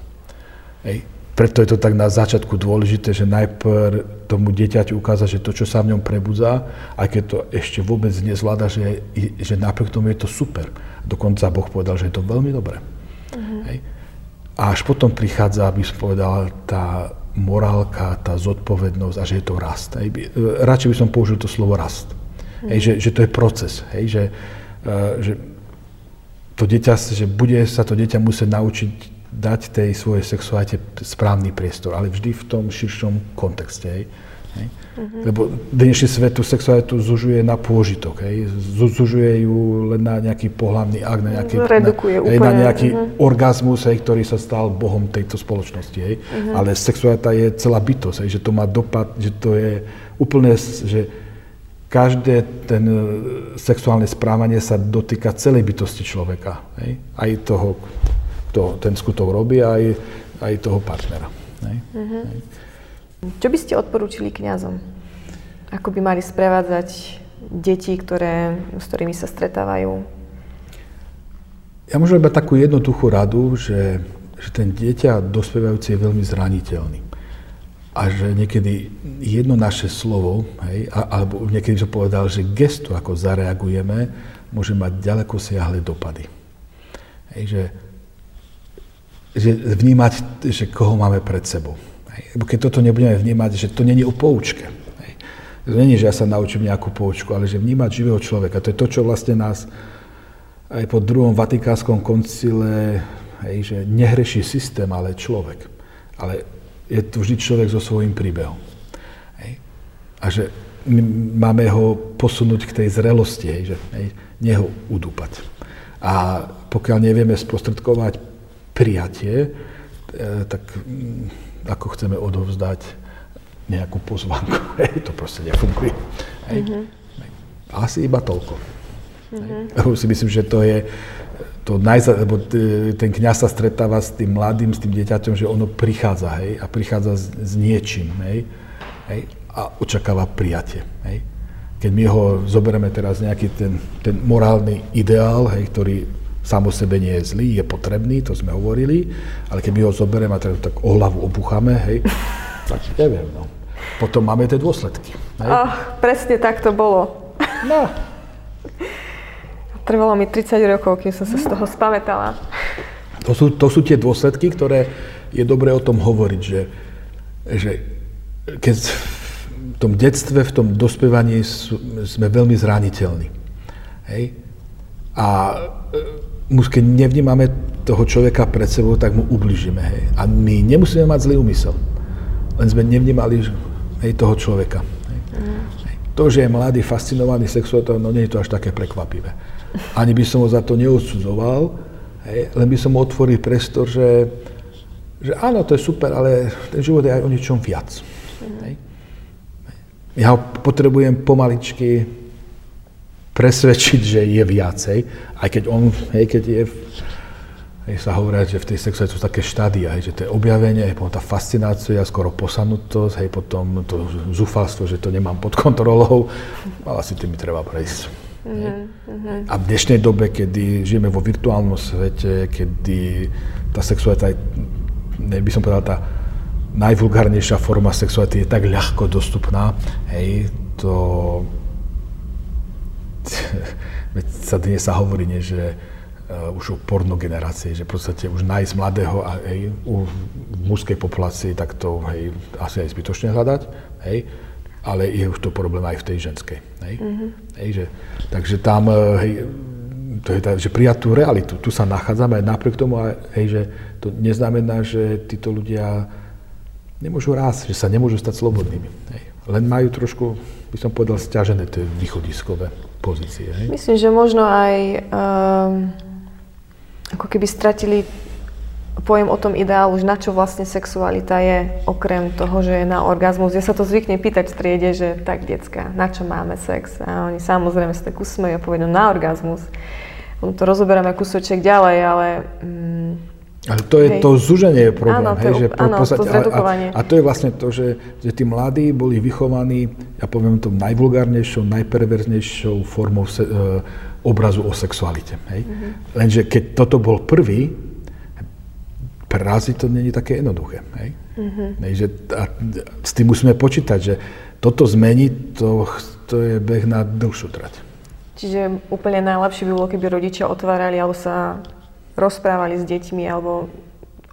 Hej preto je to tak na začiatku dôležité, že najprv tomu dieťaťu ukázať, že to, čo sa v ňom prebudza, aj keď to ešte vôbec nezvláda, že, že napriek tomu je to super. Dokonca Boh povedal, že je to veľmi dobré. Uh-huh. Hej. A až potom prichádza, aby som povedal, tá morálka, tá zodpovednosť a že je to rast. Hej. Radšej by som použil to slovo rast. Uh-huh. Hej, že, že to je proces. Hej, že, uh, že to dieťa, že bude sa to dieťa musieť naučiť dať tej svojej sexualite správny priestor, ale vždy v tom širšom kontexte. Hej. Hej. Mm-hmm. Lebo dnešný svet tú sexualitu zužuje na pôžitok, hej. zužuje ju len na nejaký pohľavný akt, na nejaký, Redukuje na, hej, na nejaký mm-hmm. orgazmus, hej, ktorý sa stal bohom tejto spoločnosti. Hej. Mm-hmm. Ale sexualita je celá bytosť, hej, že to má dopad, že to je úplne, že každé ten e, sexuálne správanie sa dotýka celej bytosti človeka. Hej. Aj toho, kto ten skutok robí, aj, aj toho partnera. Hej? Uh-huh. Hej. Čo by ste odporúčili kňazom? Ako by mali sprevádzať deti, ktoré, s ktorými sa stretávajú? Ja môžem iba takú jednoduchú radu, že, že ten dieťa dospievajúci je veľmi zraniteľný. A že niekedy jedno naše slovo, hej, alebo niekedy som povedal, že gesto, ako zareagujeme, môže mať ďaleko siahle dopady. Hej, že že vnímať, že koho máme pred sebou. Keď toto nebudeme vnímať, že to není o poučke. To není, že ja sa naučím nejakú poučku, ale že vnímať živého človeka. To je to, čo vlastne nás aj po druhom vatikánskom koncile hej, že nehreší systém, ale človek. Ale je to vždy človek so svojím príbehom. Hej. A že my máme ho posunúť k tej zrelosti, hej, že hej, neho udúpať. A pokiaľ nevieme sprostredkovať prijatie, e, tak mm, ako chceme odovzdať nejakú pozvanku, *laughs* hej, to proste nefunguje. Hej. Mm-hmm. Asi iba toľko. Mm-hmm. si myslím, že to je to najza, lebo ten kniaz sa stretáva s tým mladým, s tým dieťaťom, že ono prichádza, hej, a prichádza s, s niečím, hej, hej, a očakáva prijatie, hej. Keď my ho zoberieme teraz nejaký ten, ten morálny ideál, hej, ktorý sám o sebe nie je zlý, je potrebný, to sme hovorili, ale keď my ho zoberieme a teda tak o hlavu obucháme, hej, *laughs* tak neviem, no. Potom máme tie dôsledky. Hej. Oh, presne tak to bolo. No. *laughs* Trvalo mi 30 rokov, kým som sa z toho spamätala. To sú, to sú tie dôsledky, ktoré je dobré o tom hovoriť, že, že keď v tom detstve, v tom dospievaní sme veľmi zraniteľní. Hej? A e, keď nevnímame toho človeka pred sebou, tak mu ubližíme. Hej? A my nemusíme mať zlý úmysel. Len sme nevnímali hej, toho človeka. Hej? Mm. To, že je mladý, fascinovaný sexualitou, no nie je to až také prekvapivé. Ani by som ho za to neodsudzoval, hej, len by som mu otvoril priestor, že, že áno, to je super, ale ten život je aj o niečom viac. Hej. Ja ho potrebujem pomaličky presvedčiť, že je viacej, aj keď on, hej, keď je, hej, sa hovorí, že v tej sexuálnej sú také štádia, hej, že to je objavenie, hej, potom tá fascinácia, skoro posanutosť, hej, potom to zúfalstvo, že to nemám pod kontrolou, ale asi tým mi treba prejsť. Uh-huh. A v dnešnej dobe, kedy žijeme vo virtuálnom svete, kedy tá sexualita je, by som povedal, tá najvulgárnejšia forma sexuality je tak ľahko dostupná, hej, to veď sa dnes sa hovorí, nie, že uh, už o pornogenerácii, že v podstate už nájsť mladého a hej, u, v mužskej populácii, tak to hej, asi aj zbytočne hľadať, hej, ale je už to problém aj v tej ženskej. Hej? Mm-hmm. Hej, že, takže tam, e, hej, to je tak, že prijať tú realitu. Tu sa nachádzame aj napriek tomu, hej, že to neznamená, že títo ľudia nemôžu rásť, že sa nemôžu stať slobodnými. Hej. Len majú trošku, by som povedal, stiažené tie východiskové pozície. Hej. Myslím, že možno aj um, ako keby stratili pojem o tom ideálu, že na čo vlastne sexualita je, okrem toho, že je na orgazmus. Ja sa to zvykne pýtať v triede, že tak, decka, na čo máme sex? A oni samozrejme sa tak usmejú a povedú na orgazmus. To rozoberieme kúsoček ďalej, ale... Mm, ale to je hej. to zúženie je problém, áno, hej, to, že áno, podstate, to a, a, a to je vlastne to, že, že tí mladí boli vychovaní, ja poviem to najvulgárnejšou, najperverznejšou formou se, e, obrazu o sexualite. Hej. Mm-hmm. Lenže keď toto bol prvý, preraziť to není také jednoduché. Hej? Mm-hmm. Hej, že, a s tým musíme počítať, že toto zmeniť, to, to je beh na dlhšiu trať. Čiže úplne najlepšie by bolo, keby rodičia otvárali alebo sa rozprávali s deťmi alebo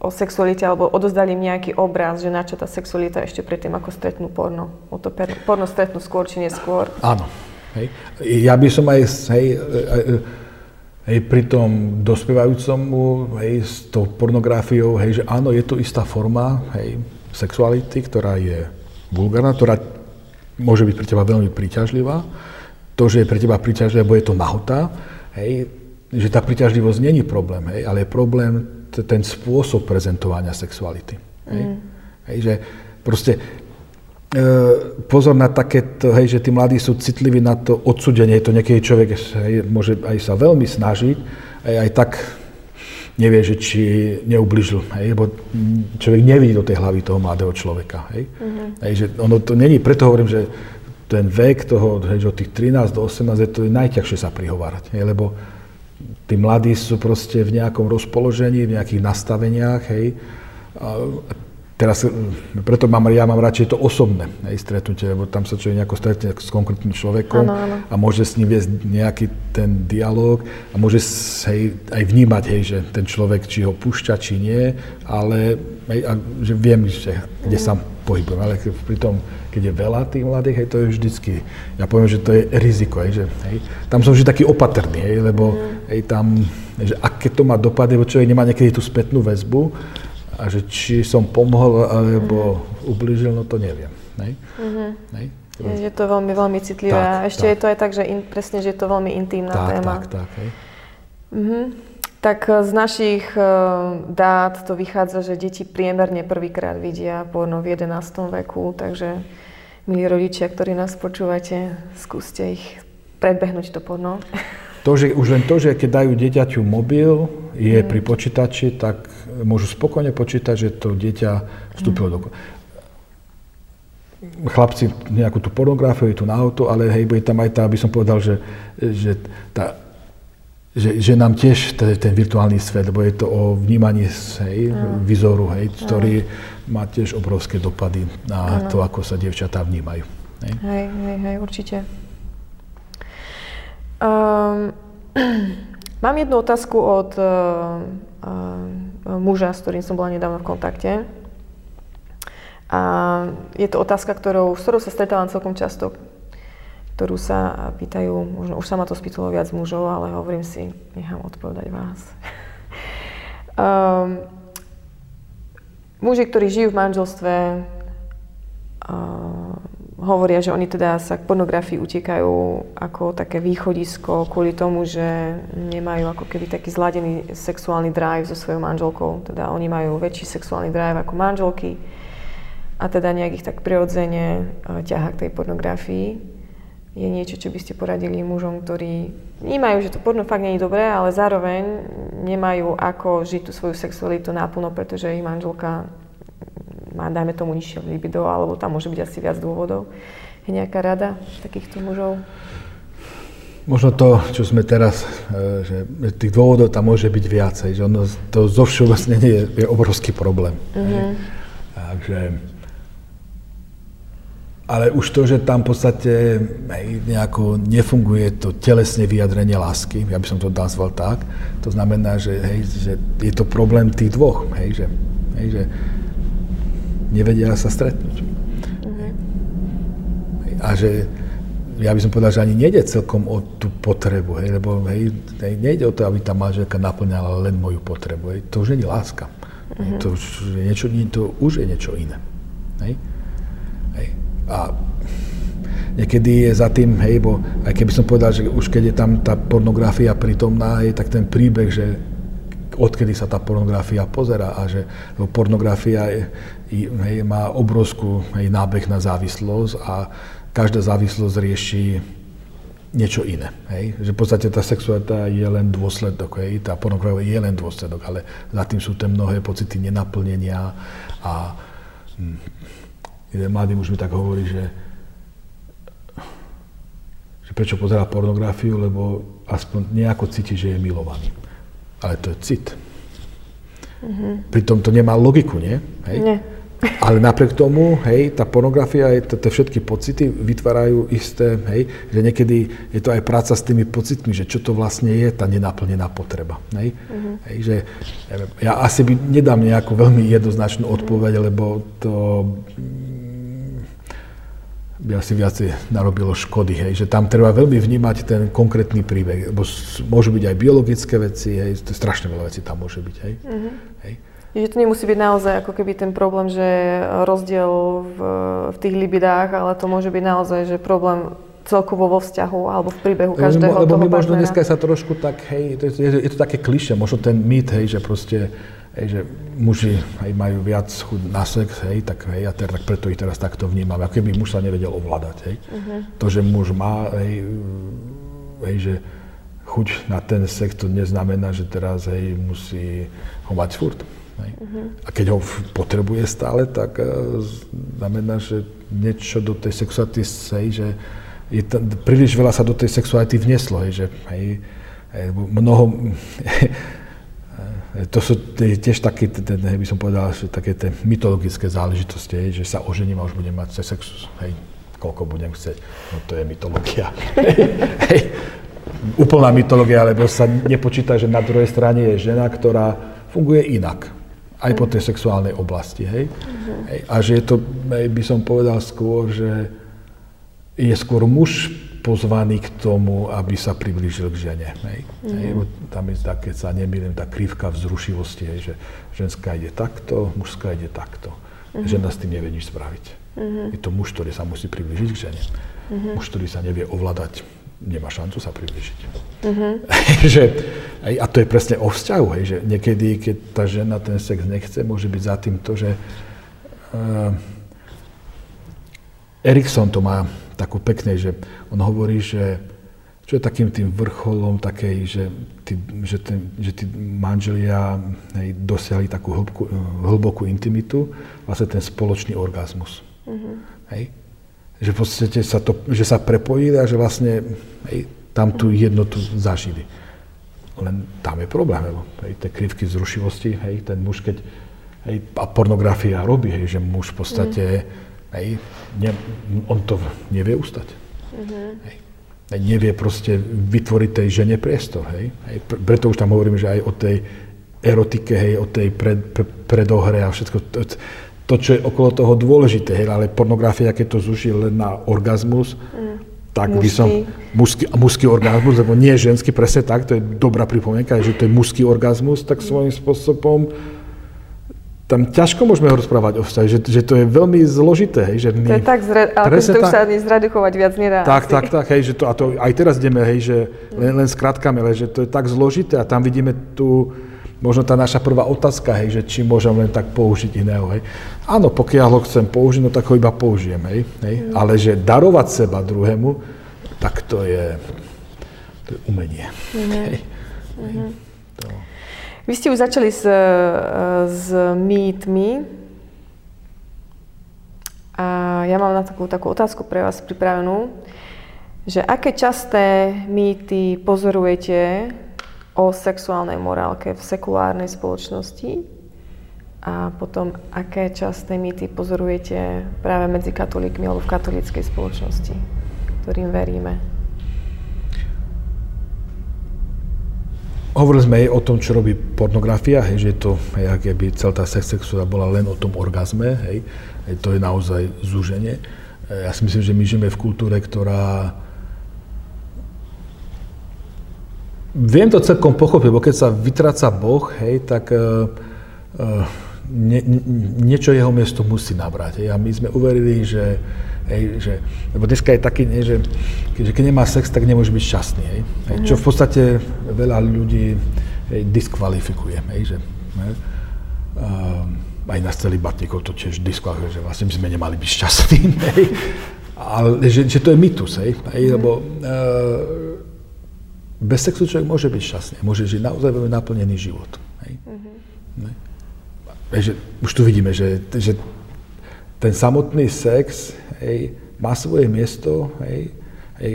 o sexualite alebo odozdali im nejaký obraz, že na čo tá sexualita ešte predtým, ako stretnú porno. O to porno stretnú skôr či neskôr. Áno. Hej. Ja by som aj, hej, hej, pri tom dospievajúcom hej, s tou pornografiou, hej, že áno, je to istá forma hej, sexuality, ktorá je vulgárna, ktorá môže byť pre teba veľmi príťažlivá. To, že je pre teba príťažlivé, lebo je to nahota, hej, že tá príťažlivosť není problém, hej, ale je problém t- ten spôsob prezentovania sexuality. Hej. Mm. Hej, že proste E, pozor na takéto, hej, že tí mladí sú citliví na to odsudenie, to niekedy človek hej, môže aj sa veľmi snažiť, aj, aj tak nevie, že či neubližil, hej, lebo človek nevidí do tej hlavy toho mladého človeka. Hej. Mm-hmm. Hej, že ono to není, preto hovorím, že ten vek toho, hej, od tých 13 do 18 je to najťažšie sa prihovárať, hej, lebo tí mladí sú proste v nejakom rozpoložení, v nejakých nastaveniach, hej, a Teraz, preto mám, ja mám radšej to osobné hej, stretnutie, lebo tam sa človek nejako stretne s konkrétnym človekom ano, ano. a môže s ním viesť nejaký ten dialog a môže hej, aj vnímať, hej, že ten človek, či ho púšťa, či nie, ale hej, a, že viem, že, kde mm. sa pohybujem. Ale pri tom, keď je veľa tých mladých, hej, to je vždycky, ja poviem, že to je riziko, hej, že hej, tam som vždy taký opatrný, hej, lebo mm. Hej, tam, že aké to má dopady, lebo človek nemá niekedy tú spätnú väzbu a že či som pomohol alebo mm. ubližil, no to neviem. Hej? Mm-hmm. Hej? Je to veľmi, veľmi citlivé. Tak, a ešte tak. je to aj tak, že in, presne, že je to veľmi intimná tak, téma. Tak, tak, hej. Mm-hmm. Tak e, z našich uh, dát to vychádza, že deti priemerne prvýkrát vidia porno v 11. veku, takže milí rodičia, ktorí nás počúvate, skúste ich predbehnúť to porno. *laughs* To, že, už len to, že keď dajú dieťaťu mobil, je mm. pri počítači, tak môžu spokojne počítať, že to dieťa vstúpilo mm. do chlapci nejakú tú pornografiu, je tu na auto, ale hej, bude tam aj tá, aby som povedal, že, že, tá, že, že nám tiež ten, ten virtuálny svet, lebo je to o vnímaní hej, mm. výzoru, hej, ktorý má tiež obrovské dopady na mm. to, ako sa dievčatá vnímajú. Hej, hej, hej, hej určite. Um, *clears throat* mám jednu otázku od uh, uh, muža, s ktorým som bola nedávno v kontakte. A je to otázka, ktorou, s ktorou sa stretávam celkom často, ktorú sa pýtajú, možno už sa ma to spýtalo viac mužov, ale hovorím si, nechám odpovedať vás. um, *laughs* muži, ktorí žijú v manželstve, uh, hovoria, že oni teda sa k pornografii utekajú ako také východisko kvôli tomu, že nemajú ako keby taký zladený sexuálny drive so svojou manželkou. Teda oni majú väčší sexuálny drive ako manželky a teda nejak ich tak prirodzene e, ťaha k tej pornografii. Je niečo, čo by ste poradili mužom, ktorí vnímajú, že to porno fakt nie je dobré, ale zároveň nemajú ako žiť tú svoju sexualitu naplno, pretože ich manželka má, dajme tomu, nižšie libido, alebo tam môže byť asi viac dôvodov. Je nejaká rada takýchto mužov? Možno to, čo sme teraz, e, že tých dôvodov tam môže byť viacej, že ono, to zo všeobecnenie je, je obrovský problém. Mm-hmm. Takže ale už to, že tam v podstate nejako nefunguje to telesné vyjadrenie lásky, ja by som to nazval tak, to znamená, že, hej, že je to problém tých dvoch, hej, že, hej, že nevedia sa stretnúť. Uh-huh. A že ja by som povedal, že ani nejde celkom o tú potrebu, hej, lebo hej, hej, nejde o to, aby tá manželka naplňala len moju potrebu. Hej. To už nie je láska. Uh-huh. Hej, to, už je niečo, to už je niečo iné. Hej. A niekedy je za tým, hej, bo aj keby som povedal, že už keď je tam tá pornografia prítomná, hej, tak ten príbeh, že odkedy sa tá pornografia pozera a že pornografia je, hej, má obrovskú hej, nábeh na závislosť a každá závislosť rieši niečo iné. Hej? Že v podstate tá sexualita je len dôsledok, hej? tá pornografia je len dôsledok, ale za tým sú tie mnohé pocity nenaplnenia a hm, jeden mladý muž mi tak hovorí, že, že prečo pozerá pornografiu, lebo aspoň nejako cíti, že je milovaný. Ale to je cit. Mm-hmm. Pritom to nemá logiku, nie? Hej? Nie. Ale napriek tomu, hej, tá pornografia, tie všetky pocity vytvárajú isté, hej, že niekedy je to aj práca s tými pocitmi, že čo to vlastne je tá nenaplnená potreba. Hej? Mm-hmm. Hej, že, ja, ja asi by nedám nejakú veľmi jednoznačnú odpoveď, lebo to by asi viacej narobilo škody, hej, že tam treba veľmi vnímať ten konkrétny príbeh, lebo môžu byť aj biologické veci, hej, to strašne veľa vecí tam môže byť, hej. Mm-hmm. hej. Že to nemusí byť naozaj ako keby ten problém, že rozdiel v, v tých libidách, ale to môže byť naozaj, že problém celkovo vo vzťahu alebo v príbehu každého Lebo my možno dneska sa trošku tak, hej, to je, je, je to také kliše, možno ten mýt, hej, že proste hej, že muži hej, majú viac chuť na sex, hej, tak hej, ja tak preto ich teraz takto vnímam, ako keby muž sa nevedel ovládať. Hej. Uh-huh. To, že muž má, hej, hej, že chuť na ten sex, to neznamená, že teraz hej, musí ho mať furt. Hej. Uh-huh. A keď ho potrebuje stále, tak uh, znamená, že niečo do tej sexuality, hej, že je t- príliš veľa sa do tej sexuality vneslo, hej, že hej, hej, mnoho, *laughs* to sú tiež také, by som povedal, že také tie mytologické záležitosti, že sa ožením a už budem mať sex, hej, koľko budem chcieť. No to je mytológia. *laughs* hej, úplná mytológia, lebo sa nepočíta, že na druhej strane je žena, ktorá funguje inak. Aj po tej sexuálnej oblasti. Hej? Uh-huh. Hej, a že je to, by som povedal skôr, že je skôr muž pozvaný k tomu, aby sa priblížil k žene. Hej. Mm-hmm. Hej, tam je, tak, keď sa nemýlim, tá krivka vzrušivosti, hej, že ženská ide takto, mužská ide takto. Mm-hmm. Žena s tým nevie nič spraviť. Mm-hmm. Je to muž, ktorý sa musí priblížiť k žene. Mm-hmm. Muž, ktorý sa nevie ovládať, nemá šancu sa priblížiť. Mm-hmm. *laughs* že, a to je presne o vzťahu, hej, že niekedy, keď tá žena ten sex nechce, môže byť za tým to, že uh, Erikson to má takú pekne, že on hovorí, že čo je takým tým vrcholom takej, že tí, že ten, že tí manželia hej, dosiahli takú hĺbku, hlbokú intimitu, vlastne ten spoločný orgazmus. Mm-hmm. Hej? Že v podstate sa to, že sa prepojili a že vlastne hej, tam tú jednotu zažili. Len tam je problém, lebo hej, tie krivky vzrušivosti, hej, ten muž, keď hej, a pornografia robí, hej, že muž v podstate mm Hej, ne, on to nevie ustať. Uh-huh. Hej. Nevie proste vytvoriť tej žene priestor. Hej. Hej. Preto už tam hovorím, že aj o tej erotike, hej, o tej pred, pre, predohre a všetko. To, to, čo je okolo toho dôležité, hej, ale pornografia, keď to zúži len na orgazmus, mm. tak mužský. by som... Mužský, mužský orgazmus, lebo nie ženský, presne tak, to je dobrá pripomienka, že to je mužský orgazmus, tak svojím spôsobom tam ťažko môžeme rozprávať o vzťahu, že, že to je veľmi zložité. Hej, že my, to je tak, zre, ale to už sa ani zredukovať viac nedá. Tak, asi. tak, tak, hej, že to, a to aj teraz ideme, hej, že len, len skratkami, ale že to je tak zložité a tam vidíme tu, možno tá naša prvá otázka, hej, že či môžem len tak použiť iného. Hej. Áno, pokiaľ ho chcem použiť, no tak ho iba použijem. Hej, hej. Mm. Ale že darovať seba druhému, tak to je, to je umenie. Mm-hmm. Hej. Mm-hmm. To. Vy ste už začali s, e, s mýtmi. A ja mám na takú, takú otázku pre vás pripravenú, že aké časté mýty pozorujete o sexuálnej morálke v sekulárnej spoločnosti a potom aké časté mýty pozorujete práve medzi katolíkmi alebo v katolíckej spoločnosti, ktorým veríme. Hovorili sme aj o tom, čo robí pornografia, hej, že to, hej, keby celá tá sexualita bola len o tom orgazme, hej, hej, to je naozaj zúženie. Ja si myslím, že my žijeme v kultúre, ktorá... Viem to celkom pochopiť, lebo keď sa vytráca Boh, hej, tak uh, nie, niečo jeho miesto musí nabrať. Hej. A my sme uverili, že Hej, že, lebo dneska je taký, nie, že, že keď nemá sex, tak nemôže byť šťastný. Hej, hej, čo v podstate veľa ľudí hej, diskvalifikuje. Hej, že, hej, uh, aj nás celý batníkov to tiež diskvalifikuje, že vlastne my sme nemali byť šťastní. *laughs* Hej, ale že, že to je mytus, hej, hej lebo uh, bez sexu človek môže byť šťastný, môže žiť naozaj veľmi naplnený život. Hej. Mm-hmm. Hej, že, už tu vidíme, že, že ten samotný sex hej, má svoje miesto. Hej, hej,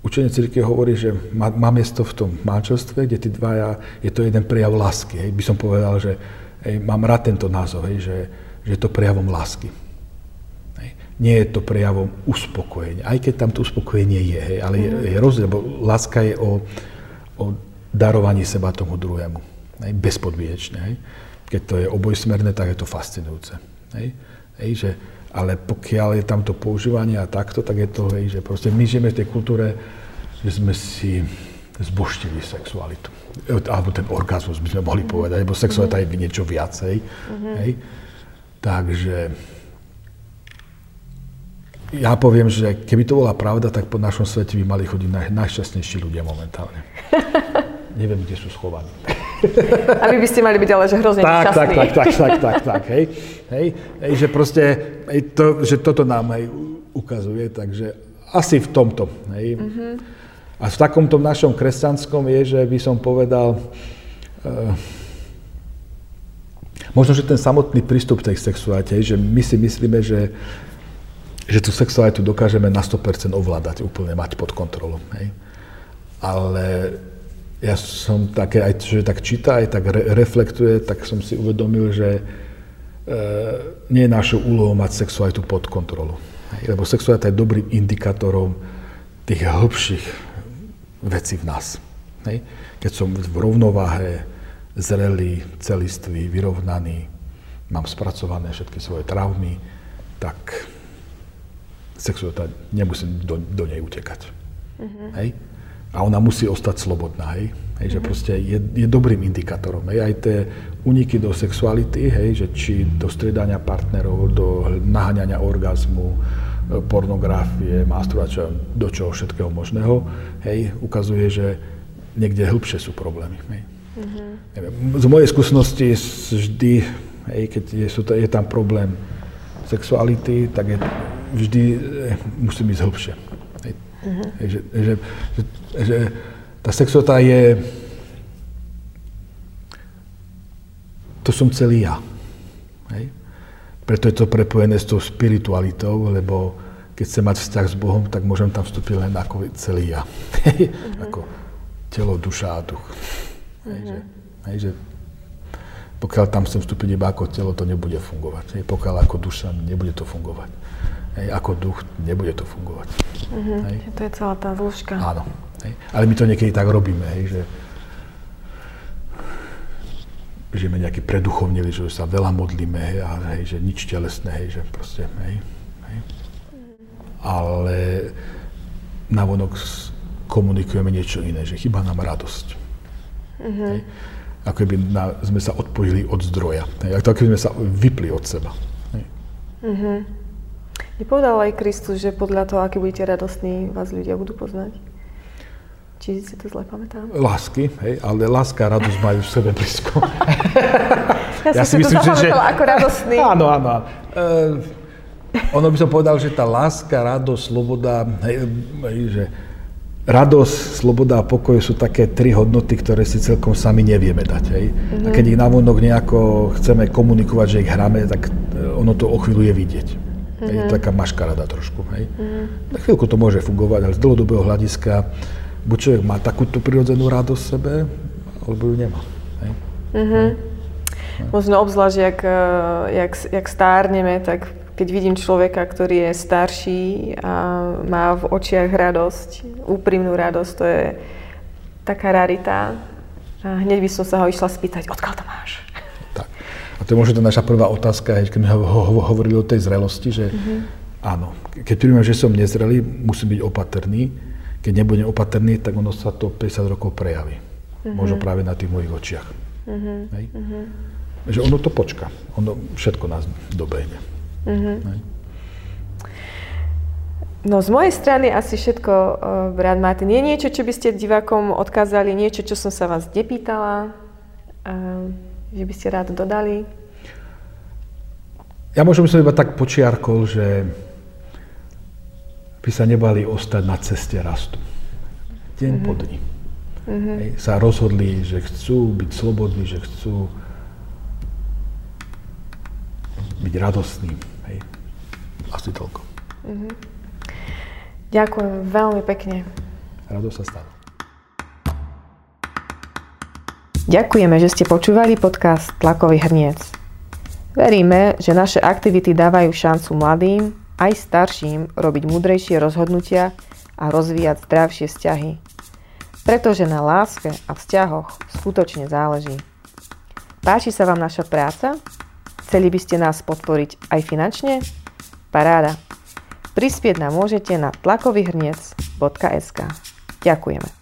učenie cirkev hovorí, že má, má miesto v tom manželstve, kde tí dvaja, je to jeden prejav lásky. Hej. By som povedal, že hej, mám rád tento názov, hej, že, že je to prejavom lásky. Hej. Nie je to prejavom uspokojenia, aj keď tam to uspokojenie je, hej, ale je, mhm. je rozdiel, lebo láska je o, o darovaní seba tomu druhému. Hej, bezpodmienečne. Hej. Keď to je obojsmerné, tak je to fascinujúce. Hej. Hej, že, ale pokiaľ je tam to používanie a takto, tak je to, hej, že proste my žijeme v tej kultúre, že sme si zboštili sexualitu. Alebo ten orgazmus by sme mohli povedať, lebo sexualita je niečo viacej. Mm-hmm. Hej. Takže ja poviem, že keby to bola pravda, tak po našom svete by mali chodiť naj, najšťastnejší ľudia momentálne. *laughs* Neviem, kde sú schovaní. *laughs* A vy by ste mali byť ale že hrozne tak, šťastní. Tak, tak, tak, tak, tak, tak, hej. Hej, hej že proste, hej, to, že toto nám aj ukazuje, takže asi v tomto, hej. Mm-hmm. A v takomto našom kresťanskom je, že by som povedal, uh, možno, že ten samotný prístup tej sexualite, že my si myslíme, že, že tú sexualitu dokážeme na 100% ovládať, úplne mať pod kontrolou. Hej. Ale ja som také, aj že tak číta, aj tak re, reflektuje, tak som si uvedomil, že e, nie je našou úlohou mať sexualitu pod kontrolu. Hej, lebo sexualita je dobrým indikátorom tých hĺbších vecí v nás. Hej. Keď som v rovnováhe, zrelý, celistvý, vyrovnaný, mám spracované všetky svoje traumy, tak sexualita, nemusím do, do nej utekať. Uh-huh. Hej? A ona musí ostať slobodná, hej? hej že uh-huh. proste je, je dobrým indikátorom. Hej? Aj tie uniky do sexuality, hej? že či do striedania partnerov, do naháňania orgazmu, e, pornografie, masturbácia, do čoho všetkého možného, hej? ukazuje, že niekde hĺbšie sú problémy. Hej? Uh-huh. Z mojej skúsenosti vždy, hej, keď je, sú, je tam problém sexuality, tak je, vždy e, musím ísť hĺbšie. Hej. Uh-huh. Hej, že, že, že, že tá sexualita je... To som celý ja. Hej. Preto je to prepojené s tou spiritualitou, lebo keď chcem mať vzťah s Bohom, tak môžem tam vstúpiť len ako celý ja. Uh-huh. ako telo, duša a duch. Hej, že, hej, že pokiaľ tam chcem vstúpiť iba ako telo, to nebude fungovať. Hej, pokiaľ ako duša, nebude to fungovať. Hej, ako duch, nebude to fungovať. Uh-huh. Hej. To je celá tá zložka. Áno. Hej. Ale my to niekedy tak robíme, hej, že žijeme nejaký preduchovnili, že sa veľa modlíme hej, a hej, že nič telesné, hej, že proste, hej, hej. Ale navonok komunikujeme niečo iné, že chýba nám radosť. Mm-hmm. Hej. Ako keby na, sme sa odpojili od zdroja. Hej. Ako keby sme sa vypli od seba. Hej. Mm-hmm. Nepovedal aj Kristus, že podľa toho, aký budete radostní, vás ľudia budú poznať? Či si to zle pamätám? Lásky, hej, ale láska a radosť majú v sebe blízko. *laughs* ja, ja si myslím, že, že... ako radostný. Áno, áno. Uh, ono by som povedal, že tá láska, radosť, sloboda, hej, hej, že radosť, sloboda a pokoj sú také tri hodnoty, ktoré si celkom sami nevieme dať. Hej? Mm-hmm. A keď ich navonok nejako chceme komunikovať, že ich hráme, tak e, ono to o chvíľu je vidieť. Mm-hmm. Hej? Mhm. Taká maškarada trošku. Hej? Mm-hmm. Na chvíľku to môže fungovať, ale z dlhodobého hľadiska buď človek má takúto prirodzenú radosť v sebe, alebo ju nemá. Hej? Mm-hmm. Možno obzvlášť, jak, e, jak, jak stárneme, tak keď vidím človeka, ktorý je starší a má v očiach radosť, úprimnú radosť, to je taká rarita. A hneď by som sa ho išla spýtať, odkiaľ to máš? Tak. A to je možno tá naša prvá otázka, keď sme ho, ho, hovorili o tej zrelosti, že mm-hmm. áno, keď príjmem, že som nezrelý, musím byť opatrný. Keď nebudem opatrný, tak ono sa to 50 rokov prejaví. Mm-hmm. Možno práve na tých mojich očiach. Mm-hmm. Hej? Mm-hmm. Že ono to počka. Ono všetko nás dobehne. Mm-hmm. No z mojej strany asi všetko, uh, brat Martin. Je niečo, čo by ste divákom odkázali, niečo, čo som sa vás nepýtala, uh, že by ste rád dodali? Ja možno som iba tak počiarkol, že by sa nebali ostať na ceste rastu. Deň mm-hmm. po dni. Mm-hmm. Hej, sa rozhodli, že chcú byť slobodní, že chcú byť radostní. Hej. Asi toľko. Mm-hmm. Ďakujem veľmi pekne. Rado sa stalo. Ďakujeme, že ste počúvali podcast Tlakový hrniec. Veríme, že naše aktivity dávajú šancu mladým aj starším robiť múdrejšie rozhodnutia a rozvíjať zdravšie vzťahy. Pretože na láske a vzťahoch skutočne záleží. Páči sa vám naša práca? Chceli by ste nás podporiť aj finančne? Paráda. Prispieť nám môžete na tlakovyhrniec.sk. Ďakujeme.